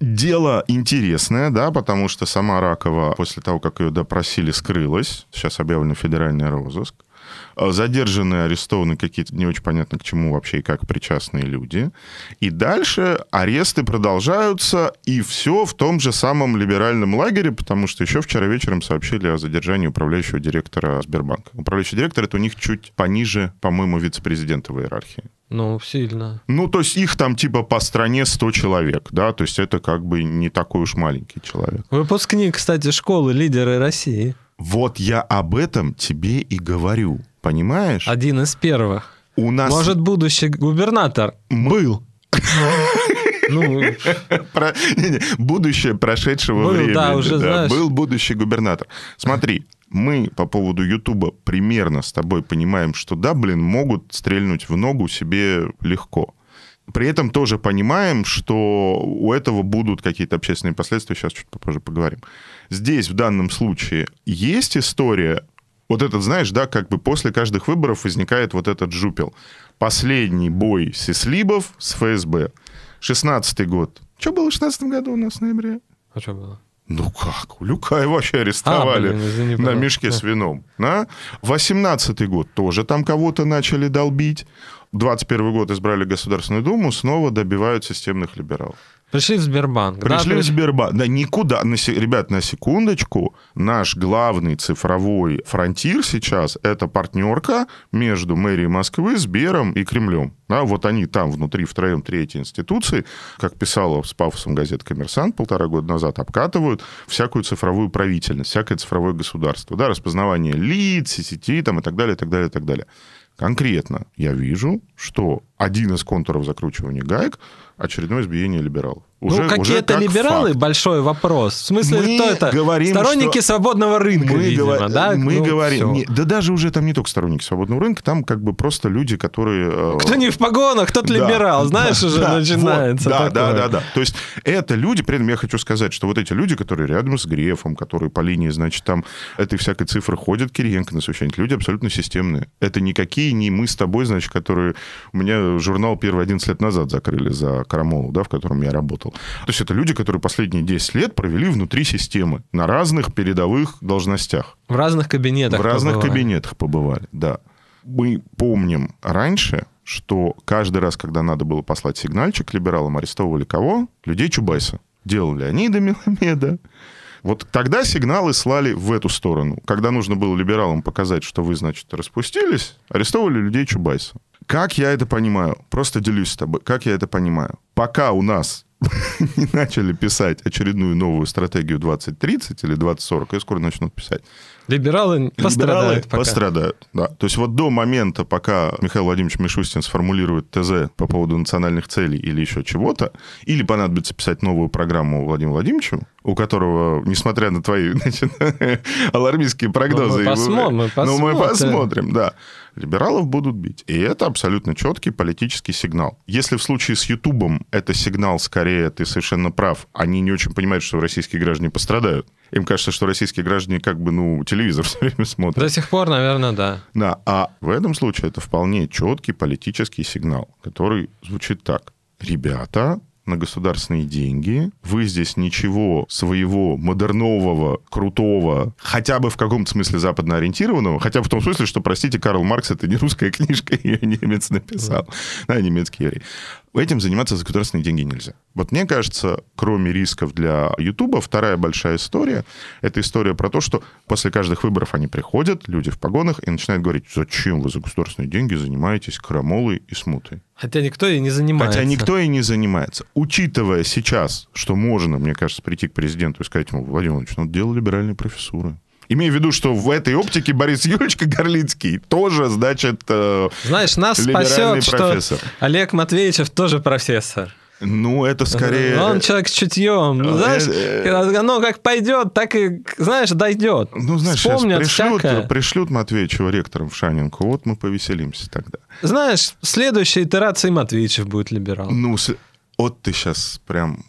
Дело интересное, да, потому что сама Ракова после того, как ее допросили, скрылась. Сейчас объявлен федеральный розыск. Э, Задержаны, арестованы какие-то не очень понятно к чему вообще и как причастные люди. И дальше аресты продолжаются, и все в том же самом либеральном лагере, потому что еще вчера вечером сообщили о задержании управляющего директора Сбербанка. Управляющий директор — это у них чуть пониже, по-моему, вице-президента в иерархии. Ну, сильно. Ну, то есть их там типа по стране 100 человек, да, то есть это как бы не такой уж маленький человек. Выпускник, кстати, школы лидеры России. Вот я об этом тебе и говорю, понимаешь? Один из первых. У нас... Может, будущий губернатор был. Ну, Про- не-не, будущее прошедшего Был, времени. да, уже знаешь. Был будущий губернатор. Смотри, мы по поводу Ютуба примерно с тобой понимаем, что да, блин, могут стрельнуть в ногу себе легко. При этом тоже понимаем, что у этого будут какие-то общественные последствия, сейчас чуть попозже поговорим. Здесь в данном случае есть история, вот этот, знаешь, да, как бы после каждых выборов возникает вот этот жупел. Последний бой Сислибов с ФСБ. 16 год. Что было в 16 году у нас в ноябре? а что было? Ну как? Люкаева вообще арестовали А, блин, извини, на мешке с вином. Да? 18-й год тоже там кого-то начали долбить. 21 год избрали Государственную Думу, снова добивают системных либералов. Пришли в Сбербанк. Пришли да, в Сбербанк. Да никуда. На, ребят, на секундочку. Наш главный цифровой фронтир сейчас – это партнерка между мэрией Москвы, Сбером и Кремлем. Да, вот они там внутри, втроем, третьей институции, как писала с пафосом газета «Коммерсант» полтора года назад, обкатывают всякую цифровую правительность, всякое цифровое государство. Да, распознавание лиц, сети там, и так далее, и так далее, и так далее. Конкретно я вижу, что один из контуров закручивания гаек – очередное избиение либералов. Уже, ну, какие уже это как либералы, факт. большой вопрос. В смысле, Мы кто это? говорим, Сторонники что- свободного рынка, Мы, видимо, говор- да? мы Ну, говорим, не- да даже уже там не только сторонники свободного рынка, там как бы просто люди, которые... э, Кто не в погонах, тот да, либерал, знаешь, да, уже да, начинается. вот, да, да, да, да. То есть это люди, при этом я хочу сказать, что вот эти люди, которые рядом с Грефом, которые по линии, значит, там этой всякой цифры ходят, Кириенко на совещание, люди абсолютно системные. Это никакие не мы с тобой, значит, которые... У меня журнал первый 11 лет назад закрыли за Карамолу, да, в котором я работал. То есть это люди, которые последние 10 лет провели внутри системы на разных передовых должностях. В разных кабинетах. В разных побывали. кабинетах побывали, да. Мы помним раньше, что каждый раз, когда надо было послать сигнальчик либералам, арестовывали кого? Людей Чубайса. Делали Леонида Меломеда. Вот тогда сигналы слали в эту сторону. Когда нужно было либералам показать, что вы, значит, распустились, арестовывали людей Чубайса. Как я это понимаю? Просто делюсь с тобой. Как я это понимаю? Пока у нас не начали писать очередную новую стратегию 2030 или 2040, ее скоро начнут писать, Либералы пострадают Либералы пока. пострадают, да. То есть вот до момента, пока Михаил Владимирович Мишустин сформулирует ТЗ по поводу национальных целей или еще чего-то, или понадобится писать новую программу Владимиру Владимировичу, у которого, несмотря на твои значит, алармистские прогнозы... Ну, мы посмо- мы Ну, мы посмотрим. посмотрим, да. Либералов будут бить. И это абсолютно четкий политический сигнал. Если в случае с Ютубом это сигнал, скорее, ты совершенно прав, они не очень понимают, что российские граждане пострадают. Им кажется, что российские граждане как бы, ну, телевизор все время смотрят. До сих пор, наверное, да. Да, а в этом случае это вполне четкий политический сигнал, который звучит так. Ребята, на государственные деньги, вы здесь ничего своего модернового, крутого, хотя бы в каком-то смысле западно ориентированного, хотя бы в том смысле, что, простите, Карл Маркс это не русская книжка, ее немец написал, да, немецкий еврей. Этим заниматься за государственные деньги нельзя. Вот мне кажется, кроме рисков для Ютуба, вторая большая история — это история про то, что после каждых выборов они приходят, люди в погонах, и начинают говорить, зачем вы за государственные деньги занимаетесь крамолой и смутой. Хотя никто и не занимается. Хотя никто и не занимается. Учитывая сейчас, что можно, мне кажется, прийти к президенту и сказать ему, Владимир Владимирович, ну, дело либеральной профессуры. Имея в виду, что в этой оптике Борис Юрьевич Горлицкий тоже, значит, э, Знаешь, нас спасет, профессор. что Олег Матвеевичев тоже профессор. ну, это скорее... Он человек с чутьем. Э, Знаешь, э, оно как пойдет, так и, знаешь, дойдет. Ну, знаешь, Вспомнят пришлют, всякое. пришлют Матвеевича ректором в Шанинку, вот мы повеселимся тогда. Знаешь, в следующей итерации Матвеевичев будет либерал. Ну, с- вот ты сейчас прям...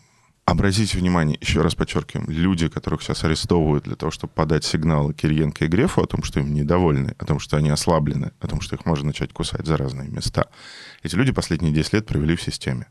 Обратите внимание, еще раз подчеркиваем, люди, которых сейчас арестовывают для того, чтобы подать сигналы Кириенко и Грефу о том, что им недовольны, о том, что они ослаблены, о том, что их можно начать кусать за разные места. Эти люди последние 10 лет провели в системе.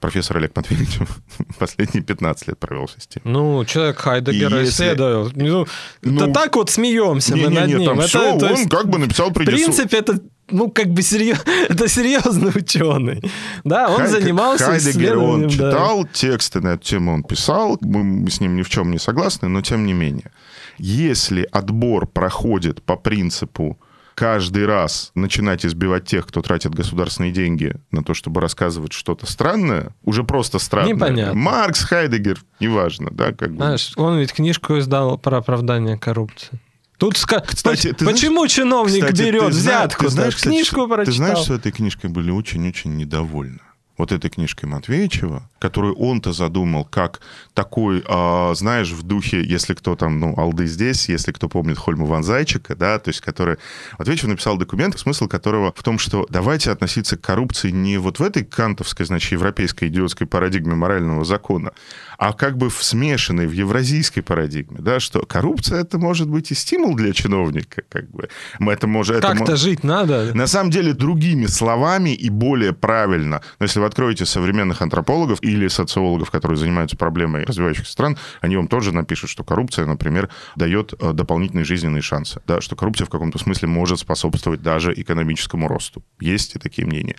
Профессор Олег Матвеевич последние 15 лет провел в системе. Ну, человек Хайдегера Если- исследовал. Ну, Ну, это так вот смеемся мы над Не-не-не, ним. там Это, все, он есть, как бы написал В предисловие. принципе, это ну, как бы серьез... это серьезный ученый. Да, он Хай- занимался Хайдегер, он исследованием, да. читал тексты на эту тему, он писал, мы с ним ни в чем не согласны, но тем не менее. Если отбор проходит по принципу каждый раз начинать избивать тех, кто тратит государственные деньги на то, чтобы рассказывать что-то странное, уже просто странное. Непонятно. Маркс, Хайдегер, неважно, да, как бы. Знаешь, он ведь книжку издал про оправдание коррупции. Тут ска... Кстати, ты знаешь- почему чиновник Кстати, берет ты взятку? ты знаешь, кстати, книжку прочитал. Ты знаешь, что этой книжкой были очень-очень недовольны? Вот этой книжкой Матвеичева, которую он-то задумал как такой, а, знаешь, в духе, если кто там, ну, Алды здесь, если кто помнит Хольма Ван Зайчика, да, то есть который... Матвеичев написал документ, смысл которого в том, что давайте относиться к коррупции не вот в этой кантовской, значит, европейской идиотской парадигме морального закона, а как бы в смешанной, в евразийской парадигме, да, что коррупция это может быть и стимул для чиновника, как бы. Это может... это мо- Как-то жить надо. на самом деле другими словами и более правильно. Но если вы откроете современных антропологов или социологов, которые занимаются проблемой развивающихся стран, они вам тоже напишут, что коррупция, например, дает э, дополнительные жизненные шансы, да, что коррупция в каком-то смысле может способствовать даже экономическому росту. Есть и такие мнения.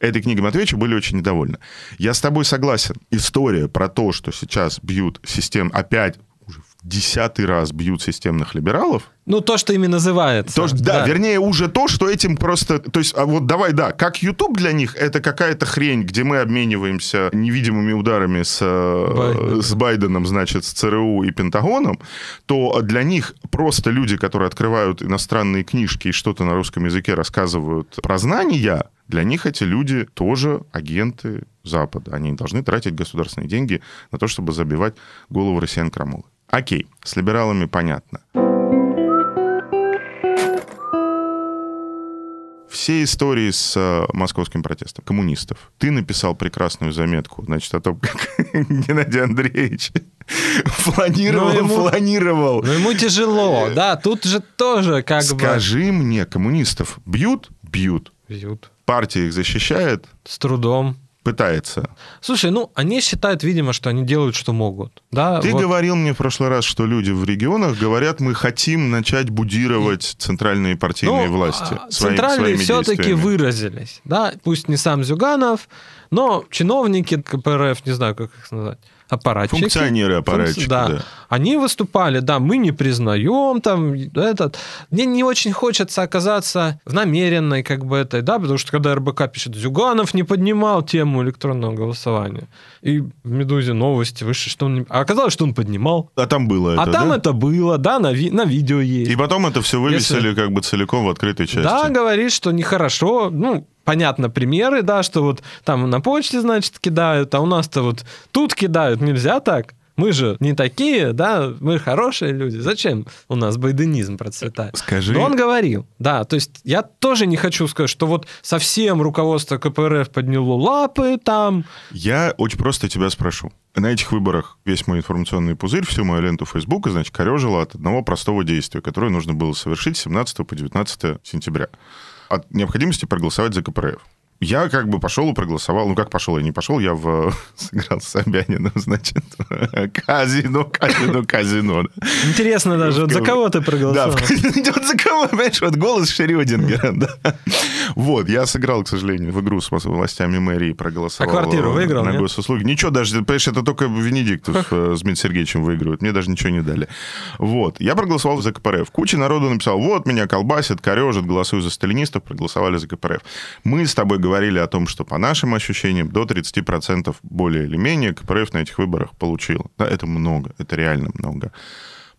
Этой книгой Матвеевича были очень недовольны. Я с тобой согласен. История про то, что сейчас бьют систем опять десятый раз бьют системных либералов, Ну, то, что ими называется. то, что- да, вернее, уже то, что этим просто... То есть, а вот давай, да, как YouTube для них, это какая-то хрень, где мы обмениваемся невидимыми ударами с, э, Байденом. с Байденом, значит, с ЦРУ и Пентагоном, то для них просто люди, которые открывают иностранные книжки и что-то на русском языке рассказывают про знания, для них эти люди тоже агенты Запада. Они должны тратить государственные деньги на то, чтобы забивать голову россиян крамолы. Окей, с либералами понятно. все истории с э, московским протестом коммунистов. Ты написал прекрасную заметку, значит, о том, как Геннадий Андреевич планировал, ему- планировал. Но ему тяжело, да, тут же тоже как Скажи мне, коммунистов бьют? Бьют. бы... Бьют. Партия их защищает? С трудом. Пытается. Слушай, ну, они считают, видимо, что они делают, что могут. Да, Ты вот. говорил мне в прошлый раз, что люди в регионах говорят, мы хотим начать будировать центральные партийные Ну, власти. а, своим- Центральные все-таки выразились. Да, пусть не сам Зюганов, но чиновники КПРФ, не знаю, как их назвать, аппаратчики. Функционеры аппаратчики, да. да. Они выступали, да, мы не признаем там этот. Мне не очень хочется оказаться в намеренной как бы этой, да, потому что когда РБК пишет, Зюганов не поднимал тему электронного голосования. И в «Медузе» новости вышли, что он... не- А оказалось, что он поднимал. А там было это, а там да? это было, да, на, ви- на видео есть. И потом это все вывесили как бы целиком в открытой части. Да, говорит, что нехорошо. Ну, понятно, примеры, да, что вот там на почте, значит, кидают, а у нас-то вот тут кидают, нельзя так. Мы же не такие, да, мы хорошие люди. Зачем у нас байденизм процветает? Скажи, Но он говорил, да, то есть я тоже не хочу сказать, что вот совсем руководство КПРФ подняло лапы там. я очень просто тебя спрошу. На этих выборах весь мой информационный пузырь, всю мою ленту Фейсбука, значит, корежило от одного простого действия, которое нужно было совершить с 17 по 19 сентября. От необходимости проголосовать за КПРФ. Я как бы пошел и проголосовал. Ну, как пошел, я не пошел, я в... сыграл с Собяниным, значит, казино, казино, казино. да. Интересно даже, вот за кого ты Да, проголосовал? в- вот за кого, понимаешь, вот голос Шрёдингера, да. Вот, я сыграл, к сожалению, в игру с властями мэрии, проголосовал. А квартиру выиграл, На госуслуги. Ничего даже, понимаешь, это только Венедиктов э, с Дмитрием Сергеевичем выигрывают. Мне даже ничего не дали. Вот, я проголосовал за КПРФ. Куча народу написал, вот, меня колбасит, корежит, голосую за сталинистов, проголосовали за КПРФ. Мы с тобой говорили о том, что по нашим ощущениям до 30% более или менее КПРФ на этих выборах получил. Да, это много, это реально много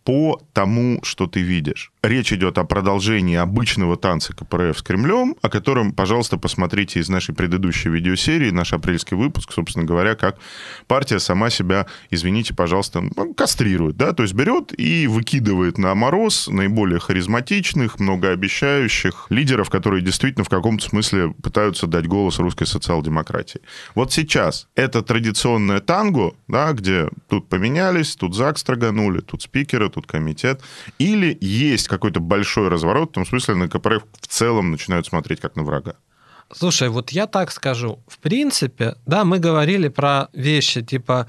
по тому, что ты видишь. Речь идет о продолжении обычного танца КПРФ с Кремлем, о котором, пожалуйста, посмотрите из нашей предыдущей видеосерии, наш апрельский выпуск, собственно говоря, как партия сама себя, извините, пожалуйста, ну, кастрирует, да, то есть берет и выкидывает на мороз наиболее харизматичных, многообещающих лидеров, которые действительно в каком-то смысле пытаются дать голос русской социал-демократии. Вот сейчас это традиционное танго, да, где тут поменялись, тут ЗАГС строганули, тут спикеры, тут комитет, или есть какой-то большой разворот, в том смысле на КПРФ в целом начинают смотреть как на врага. Слушай, вот я так скажу. В принципе, да, мы говорили про вещи типа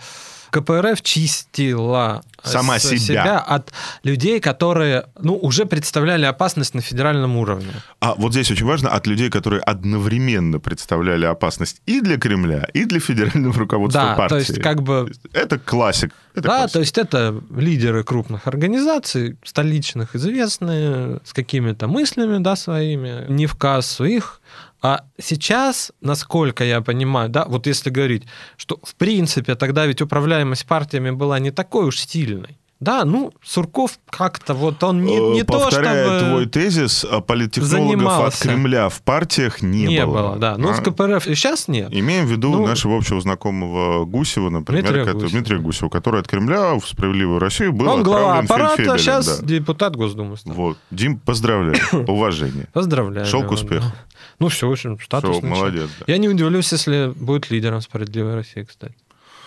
КПРФ чистила Сама с- себя. от людей, которые ну, уже представляли опасность на федеральном уровне. А вот здесь очень важно от людей, которые одновременно представляли опасность и для Кремля, и для федерального руководства да, партии. то есть как бы... Это классик. Это да, классик. то есть это лидеры крупных организаций, столичных, известные, с какими-то мыслями, да, своими, не в кассу их. А сейчас, насколько я понимаю, да, вот если говорить, что в принципе тогда ведь управляемость партиями была не такой уж сильной. Да, ну, Сурков как-то вот он не, не Э, то, Повторяя чтобы... твой тезис, а политтехнологов от занимался. Кремля в партиях не, не было. да. Ну, А? с КПРФ сейчас нет. Имеем в виду Ну, нашего общего знакомого Гусева, например, Дмитрия который- Гусева. Дмитрия Гусева, который от Кремля в «Справедливую Россию» был он глава аппарата, а фельдфебелем, сейчас да. депутат Госдумы стал. Вот. Дим, поздравляю. Уважение. Поздравляю. Шел к успеху. да. Ну, все, очень статусный Всё, человек. молодец. да. Я не удивлюсь, если будет лидером справедливой России, кстати.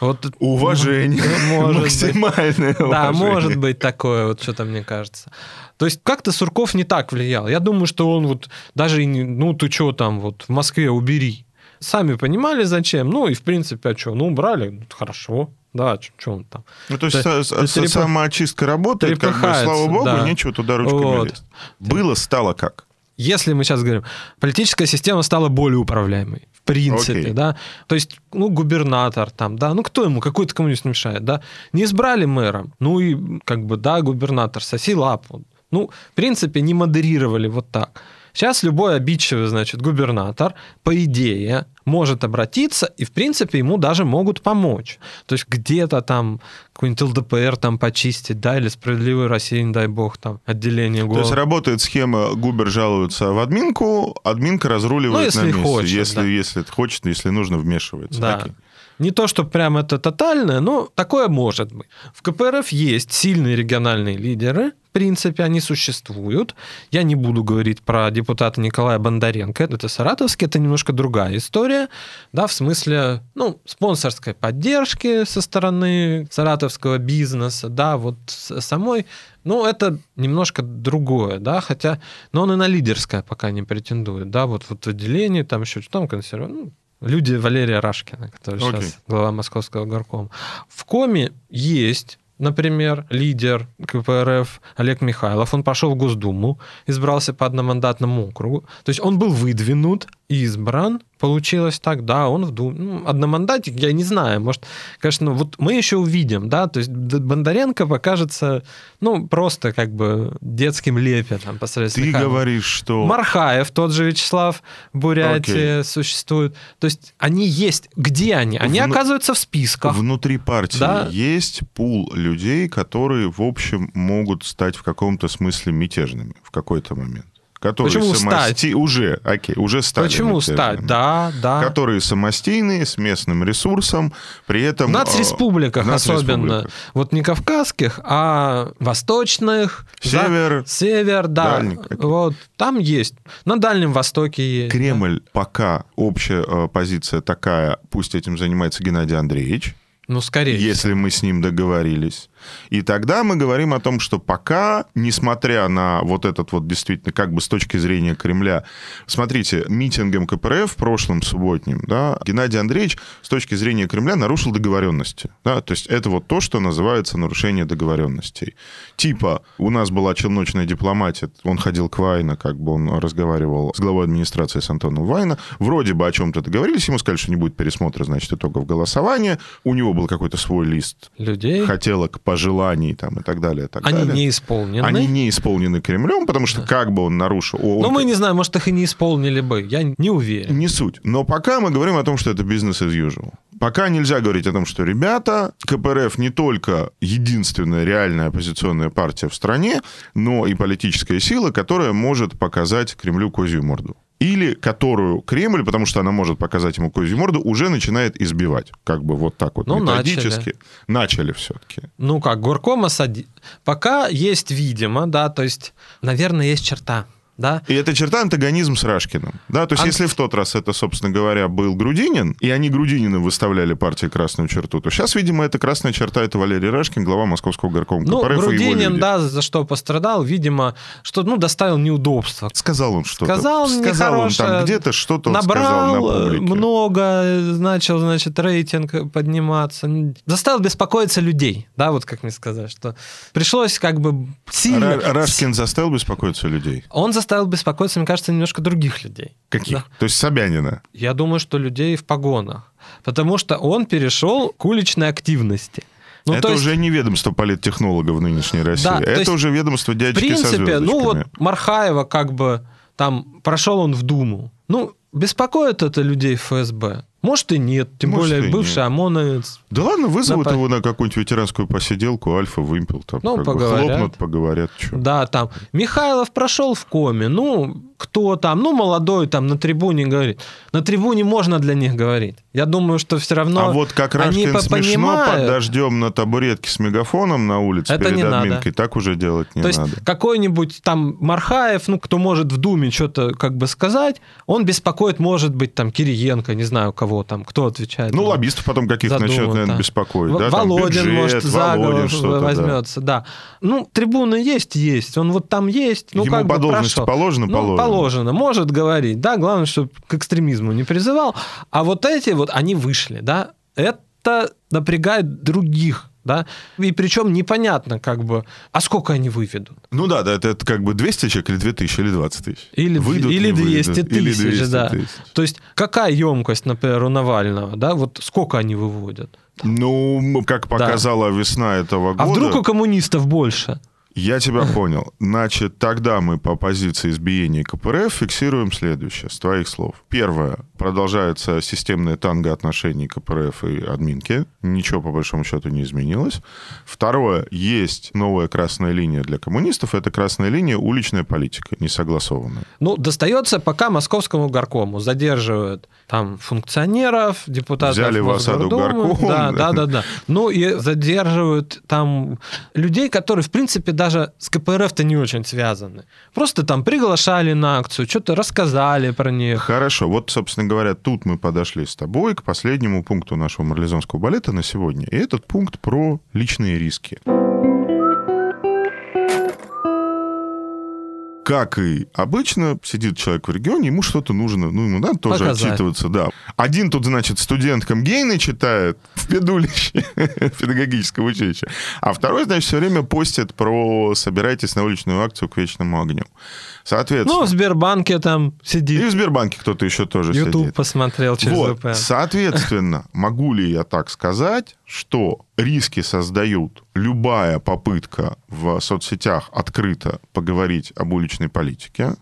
Вот, Уважение. Может быть. Максимальное Да, уважение. может быть такое, вот что-то мне кажется. То есть как-то Сурков не так влиял. Я думаю, что он вот даже, ну ты что там, вот в Москве убери. сами понимали, зачем. Ну, и, в принципе, а что? Ну, убрали, хорошо. Да, что он там? Ну, то есть Т- са- ты са- трепа- самоочистка работает, как бы, слава богу, да. нечего туда ручками Вот. лезть. Было, стало как? Если мы сейчас говорим, политическая система стала более управляемой. В принципе, Окей. да. То есть, ну, губернатор там, да, ну, кто ему, какой-то коммунист мешает, да. Не избрали мэром, ну, и как бы, да, губернатор, соси лапу. Ну, в принципе, не модерировали вот так. Сейчас любой обидчивый, значит, губернатор, по идее, может обратиться, и, в принципе, ему даже могут помочь. То есть где-то там какой-нибудь ЛДПР там почистить, да, или «Справедливую Россию», не дай бог, там, отделение То есть работает схема, губер жалуется в админку, админка разруливает Ну, если на месте. хочет, если, да. если хочет, если нужно, вмешивается. Да. Окей. Не то, что прям это тотальное, но такое может быть. В КПРФ есть сильные региональные лидеры, в принципе, они существуют. Я не буду говорить про депутата Николая Бондаренко, это саратовский, это немножко другая история, да, в смысле, ну, спонсорской поддержки со стороны саратовского бизнеса, да, вот самой, ну, это немножко другое, да, хотя, но он и на лидерское пока не претендует, да, вот, вот в отделении, там еще что там консерва, ну, люди Валерия Рашкина, который Окей. сейчас глава московского горкома. В Коме есть например, лидер КПРФ Олег Михайлов, он пошел в Госдуму, избрался по одномандатному округу. То есть он был выдвинут избран. Получилось так, да, он в Думе. Ну, одномандатик, я не знаю, может, конечно, вот мы еще увидим, да, то есть Бондаренко покажется, ну, просто как бы детским лепетом по сравнению с Ты Михайловым. говоришь, что... Мархаев, тот же Вячеслав Бурятия существует. То есть они есть. Где они? Они Вну- оказываются в списках. Внутри партии Да. есть пул людей, которые, в общем, могут стать в каком-то смысле мятежными в какой-то момент. Которые Почему самости- Уже, окей, уже стали Почему стать? Да, да. Которые самостийные, с местным ресурсом, при этом... В э, нацреспубликах в особенно. нацреспубликах. Вот не кавказских, а восточных. за- Север, Север, да. Дальний. Вот там есть. На Дальнем Востоке есть. Кремль пока общая э, позиция такая, пусть этим занимается Геннадий Андреевич, да. Ну, скорее. если мы с ним договорились. И тогда мы говорим о том, что пока, несмотря на вот этот вот действительно, как бы с точки зрения Кремля, смотрите, митингом КПРФ в прошлом субботнем, да, Геннадий Андреевич с точки зрения Кремля нарушил договоренности. Да, то есть это вот то, что называется нарушение договоренностей. Типа, у нас была челночная дипломатия, он ходил к Вайна, как бы он разговаривал с главой администрации с Антоном Вайна, вроде бы о чем-то договорились, ему сказали, что не будет пересмотра, значит, итогов голосования, у него был какой-то свой лист Людей. хотелок, пожеланий там и так далее. и так Они далее. не исполнены. Они не исполнены Кремлем, потому что как бы он нарушил... о, Ну, он- мы не знаем, может, их и не исполнили бы. Я не уверен. Не суть. Но пока мы говорим о том, что это бизнес as usual. Пока нельзя говорить о том, что, ребята, КПРФ не только единственная реальная оппозиционная партия в стране, но и политическая сила, которая может показать Кремлю козью морду. Или которую Кремль, потому что она может показать ему козью морду, уже начинает избивать. Как бы вот так вот Ну, методически. Начали все-таки. Ну как, горком осади... Пока есть, видимо, да, то есть, наверное, есть черта, да. И это черта антагонизм с Рашкиным. Да, то есть Ан- если в тот раз это, собственно говоря, был Грудинин, и они Грудинина выставляли партии красную черту, то сейчас, видимо, это красная черта, это Валерий Рашкин, глава Московского горкома Ну, КПРФ Грудинин, да, за что пострадал, видимо, что, ну, доставил неудобства. Сказал он что-то. Сказал Сказал он там где-то что-то Набрал сказал на публике. много, начал, значит, рейтинг подниматься. Заставил беспокоиться людей, да, вот как мне сказать, что пришлось как бы сильно... Ра- Рашкин заставил беспокоиться людей? Он заставил беспокоиться, мне кажется, немножко других людей. Каких? Да. То есть Собянина. Я думаю, что людей в погонах. Потому что он перешел к уличной активности. Ну, это то есть, уже не ведомство политтехнологов в нынешней России. Да, то это есть, уже ведомство в дядечки со принципе, ну вот. Мархаева как бы там прошел он в Думу. Ну, беспокоит это людей в ФСБ? Может и нет, тем Может, более бывший нет. ОМОНовец. Да ладно, вызовут по- его на какую-нибудь ветеранскую посиделку, альфа, вымпел, там, Ну, бы поговорят. хлопнут, поговорят. чё. Да, там. Михайлов прошел в коме. Ну, кто там? Ну, молодой там на трибуне говорит. На трибуне можно для них говорить. Я думаю, что все равно а вот как они смешно понимают. под дождем на табуретке с мегафоном на улице Это перед не надо. админкой, так уже делать не То есть надо. какой-нибудь там Мархаев, ну, кто может в Думе что-то как бы сказать, он беспокоит, может быть, там, Кириенко, не знаю, кого кого там, кто отвечает. Ну, лоббистов потом каких-то начнет, наверное, да. беспокоить. да, там Володин, бюджет, может, за голову что-то, да. возьмется, да. Ну, трибуны есть, есть. Он вот там есть, ну, Ему как по бы должности прошел. положено, Ну, положено. положено. Может говорить, да, главное, чтобы к экстремизму не призывал. А вот эти вот, они вышли, да, это напрягает других, да, и причем непонятно, как бы, а сколько они выведут? Ну да, да, это, это как бы 200 человек или 2000 или 20 тысяч. Или, Выйдут, или не 200 выйдут, или тысяч, 200 да. тысяч. То есть какая емкость, например, у Навального, да, вот сколько они выводят? Ну, как показала весна этого года... А вдруг у коммунистов больше? Я тебя понял. Значит, тогда мы по позиции избиения КПРФ фиксируем следующее, с твоих слов. Первое. Продолжается системное танго отношений КПРФ и админки. Ничего, по большому счету, не изменилось. Второе. Есть новая красная линия для коммунистов. Это красная линия уличная политика, несогласованная. Ну, достается пока московскому горкому. Задерживают там функционеров, депутатов Взяли в осаду горком. Да, да, да, да. Ну, и задерживают там людей, которые, в принципе, даже с КПРФ-то не очень связаны. Просто там приглашали на акцию, что-то рассказали про них. Хорошо. Вот, собственно говоря, тут мы подошли с тобой к последнему пункту нашего марлезонского балета на сегодня. И этот пункт про личные риски. Как и обычно, сидит человек в регионе, ему что-то нужно, ну, ему надо тоже Показать. отчитываться, да. Один тут, значит, студенткам гейны читает в педулище педагогического училища, а второй, значит, все время постит про «собирайтесь на уличную акцию к вечному огню». Соответственно, Ну, в Сбербанке там и сидит, в Сбербанке кто-то еще тоже YouTube сидит. посмотрел через Вот, VPN. соответственно, могу ли я так сказать, что риски создают любая попытка в соцсетях открыто поговорить об уличной политике,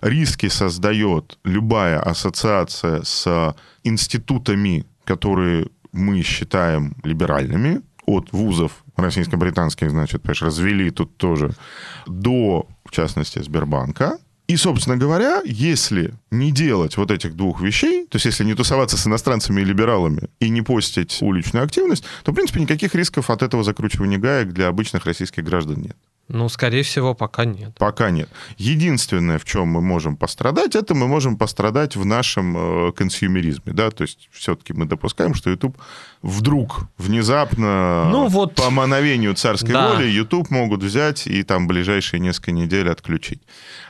риски создает любая ассоциация с институтами, которые мы считаем либеральными, от вузов российско-британских, значит, развели тут тоже, до, в частности, Сбербанка. И, собственно говоря, если не делать вот этих двух вещей, то есть если не тусоваться с иностранцами и либералами и не постить уличную активность, то, в принципе, никаких рисков от этого закручивания гаек для обычных российских граждан нет. Ну, скорее всего, пока нет. Пока нет. Единственное, в чем мы можем пострадать, это мы можем пострадать в нашем э, консюмеризме, да, то есть все-таки мы допускаем, что YouTube вдруг, внезапно, Ну вот- по мановению царской Да. воли, YouTube могут взять и там ближайшие несколько недель отключить.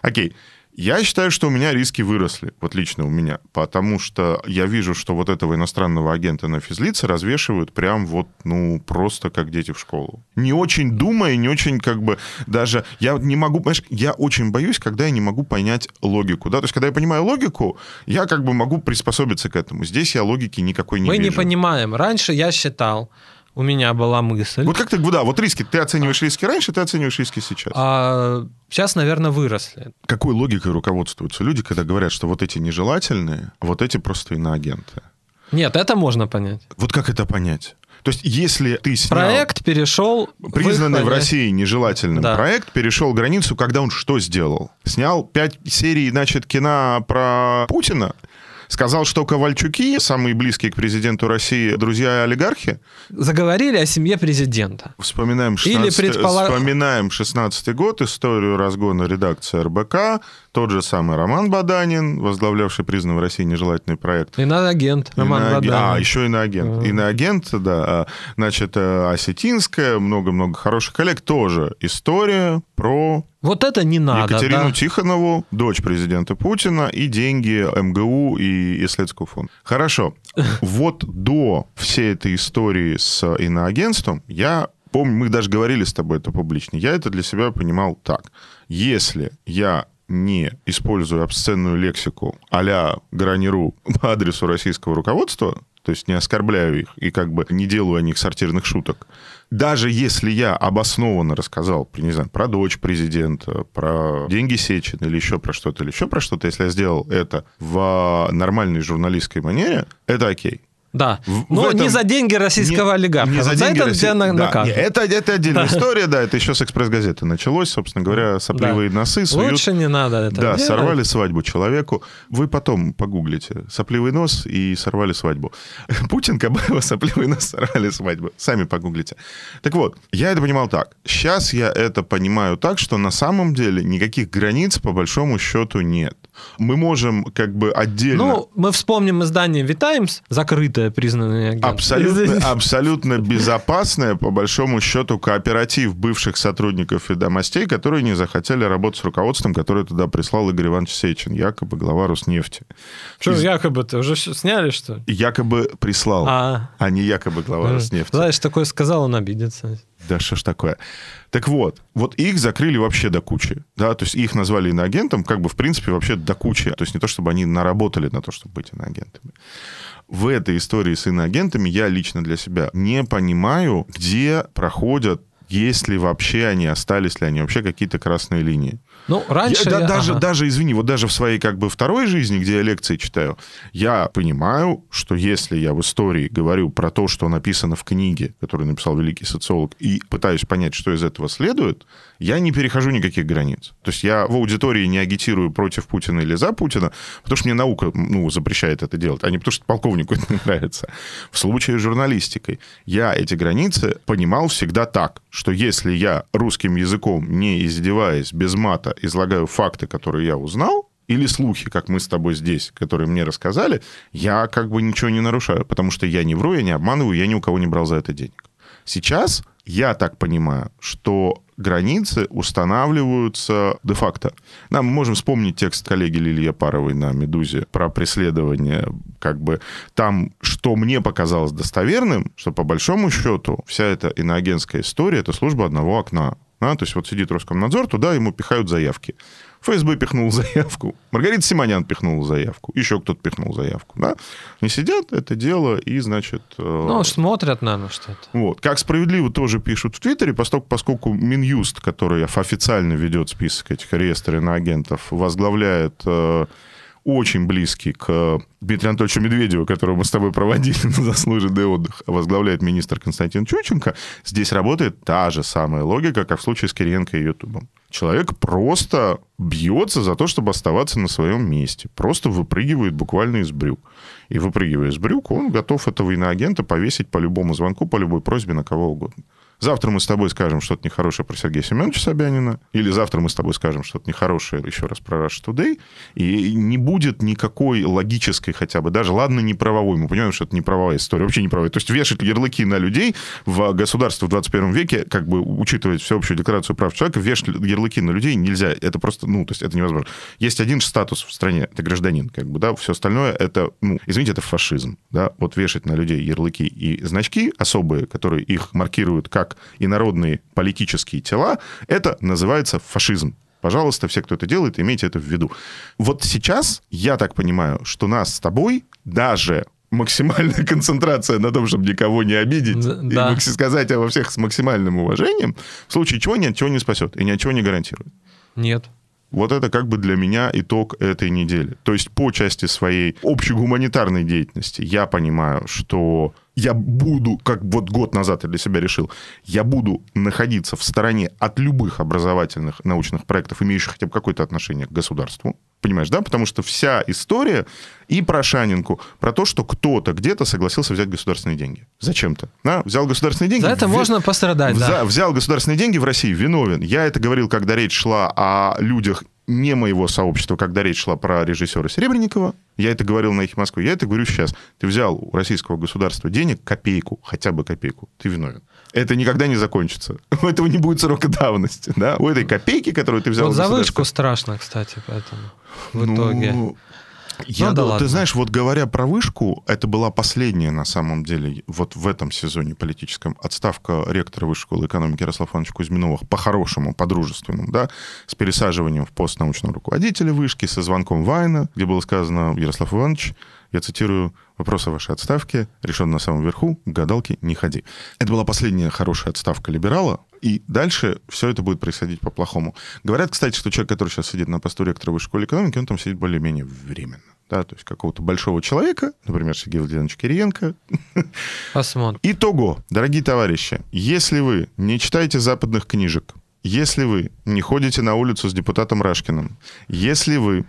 Окей. Я считаю, что у меня риски выросли, вот лично у меня, потому что я вижу, что вот этого иностранного агента на физлице развешивают прям вот, ну, просто как дети в школу. Не очень думая, не очень как бы даже... Я не могу, понимаешь, я очень боюсь, когда я не могу понять логику, да, то есть когда я понимаю логику, я как бы могу приспособиться к этому. Здесь я логики никакой не Мы не вижу. понимаем. Раньше я считал, у меня была мысль, Вот как ты, да, вот риски, ты оцениваешь риски раньше, ты оцениваешь риски сейчас. а сейчас, наверное, выросли. Какой логикой руководствуются люди, когда говорят, что вот эти нежелательные, вот эти просто иноагенты? Нет, это можно понять. Вот как это понять? То есть, если ты снял Проект перешел... признанный в России нежелательным Да. проект, перешел границу, когда он что сделал? Снял пять серий, значит, кино про Путина, сказал, что Ковальчуки, самые близкие к президенту России друзья и олигархи, Заговорили о семье президента. Вспоминаем Или 16, предпола- вспоминаем 16 год, историю разгона редакции РБК, тот же самый Роман Баданин, возглавлявший признанный в России нежелательный проект. Иноагент Роман Иноаген- Баданин. А, еще иноагент. Мгм. Иноагент, да. А, Значит, э, Осетинская, много-много хороших коллег. Тоже история про Вот это не надо, Екатерину да? Тихонову, дочь президента Путина, и деньги МГУ и исследовательского фонда. Хорошо. Вот до всей этой истории с иноагентством я помню, мы даже говорили с тобой это публично, я это для себя понимал так. Если я не использую обсценную лексику а-ля Граниру по адресу российского руководства, то есть не оскорбляю их и как бы не делаю о них сортирных шуток, даже если я обоснованно рассказал, не знаю, про дочь президента, про деньги Сечина или еще про что-то, или еще про что-то, если я сделал это в нормальной журналистской манере, это окей. Да. В- Но в этом- не за деньги российского Не- олигарха. не за Вот деньги это тебя на- да, не, это, это отдельная история, да, это еще с «Экспресс-газеты» началось, собственно говоря, сопливые носы суют. Лучше не надо это Да, делать. сорвали свадьбу человеку. Вы потом погуглите. Сопливый нос и сорвали свадьбу. Путин, Кабаева, сопливый нос, сорвали свадьбу. Сами погуглите. Так вот, я это понимал так. Сейчас я это понимаю так, что на самом деле никаких границ по большому счету нет. Мы можем как бы отдельно... Ну, мы вспомним издание «Витаймс», закрытое, признанное агент. Абсолютно, абсолютно безопасное, по большому счету, кооператив бывших сотрудников ведомостей, которые не захотели работать с руководством, которое туда прислал Игорь Иванович Сечин, якобы глава Роснефти. Что Из- якобы-то? Уже всё сняли, что ли? Якобы прислал, а, А, не якобы глава Роснефти. знаешь, такое сказал, он обидится. Да что ж такое. Так вот, вот их закрыли вообще до кучи. Да, то есть их назвали иноагентом, как бы в принципе вообще до кучи. То есть не то, чтобы они наработали на то, чтобы быть иноагентами. В этой истории с иноагентами я лично для себя не понимаю, где проходят есть ли вообще они, остались ли они вообще какие-то красные линии. Ну, раньше... Я- я- даже, ага. даже, извини, вот даже в своей как бы второй жизни, где я лекции читаю, я понимаю, что если я в истории говорю про то, что написано в книге, которую написал великий социолог, и пытаюсь понять, что из этого следует, я не перехожу никаких границ. То есть я в аудитории не агитирую против Путина или за Путина, потому что мне наука ну, запрещает это делать, а не потому что полковнику это не нравится. В случае с журналистикой я эти границы понимал всегда так, что если я русским языком, не издеваясь, без мата, излагаю факты, которые я узнал, или слухи, как мы с тобой здесь, которые мне рассказали, я как бы ничего не нарушаю, потому что я не вру, я не обманываю, я ни у кого не брал за это денег. Сейчас я так понимаю, что границы устанавливаются де-факто. Да, мы можем вспомнить текст коллеги Лилии Япаровой на «Медузе» про преследование, как бы там, что мне показалось достоверным, что по большому счету вся эта иноагентская история — это служба одного окна. Да, то есть вот сидит Роскомнадзор, туда ему пихают заявки. ФСБ пихнул заявку, Маргарита Симонян пихнула заявку, еще кто-то пихнул заявку. Да? Они сидят, это дело, и, значит... э, Ну, смотрят, наверное, что-то. вот. Как справедливо тоже пишут в Твиттере, поскольку, поскольку Минюст, который официально ведет список этих реестров иноагентов, возглавляет э, очень близкий к Дмитрию Анатольевичу Медведеву, которого мы с тобой проводили на заслуженный отдых, возглавляет министр Константин Чученко, здесь работает та же самая логика, как в случае с Кириенко и Ютубом. Человек просто бьется за то, чтобы оставаться на своем месте. Просто выпрыгивает буквально из брюк. И выпрыгивая из брюк, он готов этого иноагента повесить по любому звонку, по любой просьбе на кого угодно. Завтра мы с тобой скажем что-то нехорошее про Сергея Семеновича Собянина, или завтра мы с тобой скажем что-то нехорошее еще раз про Rush Today, и не будет никакой логической хотя бы, даже, ладно, не правовой, мы понимаем, что это не правовая история, вообще не правовая. То есть вешать ярлыки на людей в государстве в 21 веке, как бы учитывая всеобщую декларацию прав человека, вешать ярлыки на людей нельзя. Это просто, ну, то есть это невозможно. Есть один статус в стране, это гражданин, как бы, да, все остальное это, ну, извините, это фашизм, да, вот вешать на людей ярлыки и значки особые, которые их маркируют как инородные политические тела, это называется фашизм. Пожалуйста, все, кто это делает, имейте это в виду. Вот сейчас, я так понимаю, что нас с тобой даже максимальная концентрация на том, чтобы никого не обидеть, и да. макси- сказать обо всех с максимальным уважением, в случае чего ни от чего не спасет и ни от чего не гарантирует. Нет. Вот это как бы для меня итог этой недели. То есть по части своей общегуманитарной деятельности я понимаю, что я буду, как вот год назад я для себя решил, я буду находиться в стороне от любых образовательных научных проектов, имеющих хотя бы какое-то отношение к государству. Понимаешь, да? Потому что вся история и про Шанинку, про то, что кто-то где-то согласился взять государственные деньги. Зачем-то. Да? Взял государственные деньги. За это ве- можно пострадать, да. Взя- Взял государственные деньги в России, виновен. Я это говорил, когда речь шла о людях не моего сообщества, когда речь шла про режиссера Серебренникова. Я это говорил на «Эхе Москвы», я это говорю сейчас. Ты взял у российского государства денег копейку, хотя бы копейку, ты виновен. Это никогда не закончится. У этого не будет срока давности. Да? У этой копейки, которую ты взял Вот за вышку страшно, кстати, поэтому в ну, итоге. Я, Ну да ладно. ты знаешь, вот говоря про вышку, это была последняя на самом деле вот в этом сезоне политическом отставка ректора Высшей школы экономики Ярослава Ивановича Кузьминова по-хорошему, по-дружественному, да, с пересаживанием в пост научного руководителя вышки, со звонком Вайна, где было сказано, Ярослав Иванович, я цитирую, вопрос о вашей отставке решен на самом верху, к гадалке не ходи. Это была последняя хорошая отставка либерала, и дальше все это будет происходить по-плохому. Говорят, кстати, что человек, который сейчас сидит на посту ректора Высшей школы экономики, он там сидит более-менее временно. Да, то есть какого-то большого человека, например, Сергей Владимирович Кириенко. Посмотрим. Итого, дорогие товарищи, если вы не читаете западных книжек, если вы не ходите на улицу с депутатом Рашкиным, если вы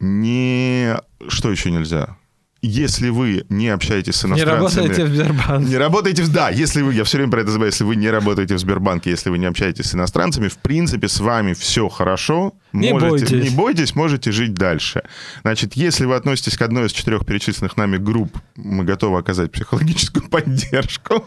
не... Что еще нельзя? Если вы не общаетесь с Не иностранцами... работаете в Сбербанке. Не работаете в... Да, если вы... Я все время про это забываю. Если вы не работаете в Сбербанке, если вы не общаетесь с иностранцами, в принципе, с вами все хорошо. Не можете, бойтесь. Не бойтесь, можете жить дальше. Значит, если вы относитесь к одной из четырех перечисленных нами групп, мы готовы оказать психологическую поддержку.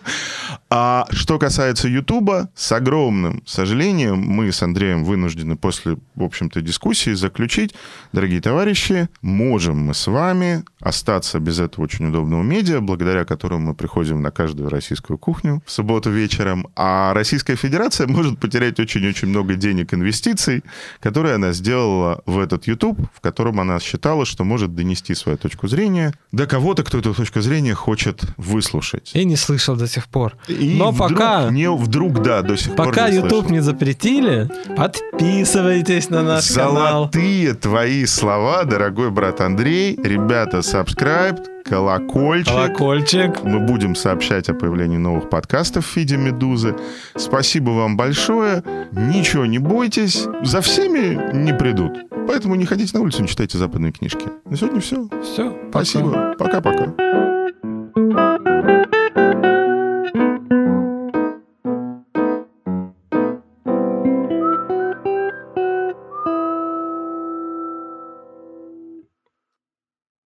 А что касается Ютуба, с огромным сожалением мы с Андреем вынуждены после, в общем-то, дискуссии заключить, дорогие товарищи, можем мы с вами остаться без этого очень удобного медиа, благодаря которому мы приходим на каждую российскую кухню в субботу вечером, а Российская Федерация может потерять очень-очень много денег инвестиций, которые она сделала в этот YouTube, в котором она считала, что может донести свою точку зрения до кого-то, кто эту точку зрения хочет выслушать. И не слышал до сих пор. И Но вдруг, пока- Не, вдруг, да, до сих пор Пока YouTube слышал. не запретили, подписывайтесь на наш канал. Золотые твои слова, дорогой брат Андрей. Ребята, subscribe, колокольчик. Колокольчик. Мы будем сообщать о появлении новых подкастов в фиде «Медузы». Спасибо вам большое. Ничего не бойтесь. За всеми не придут. Поэтому не ходите на улицу, не читайте западные книжки. На сегодня все. Все, Спасибо. Пока-пока.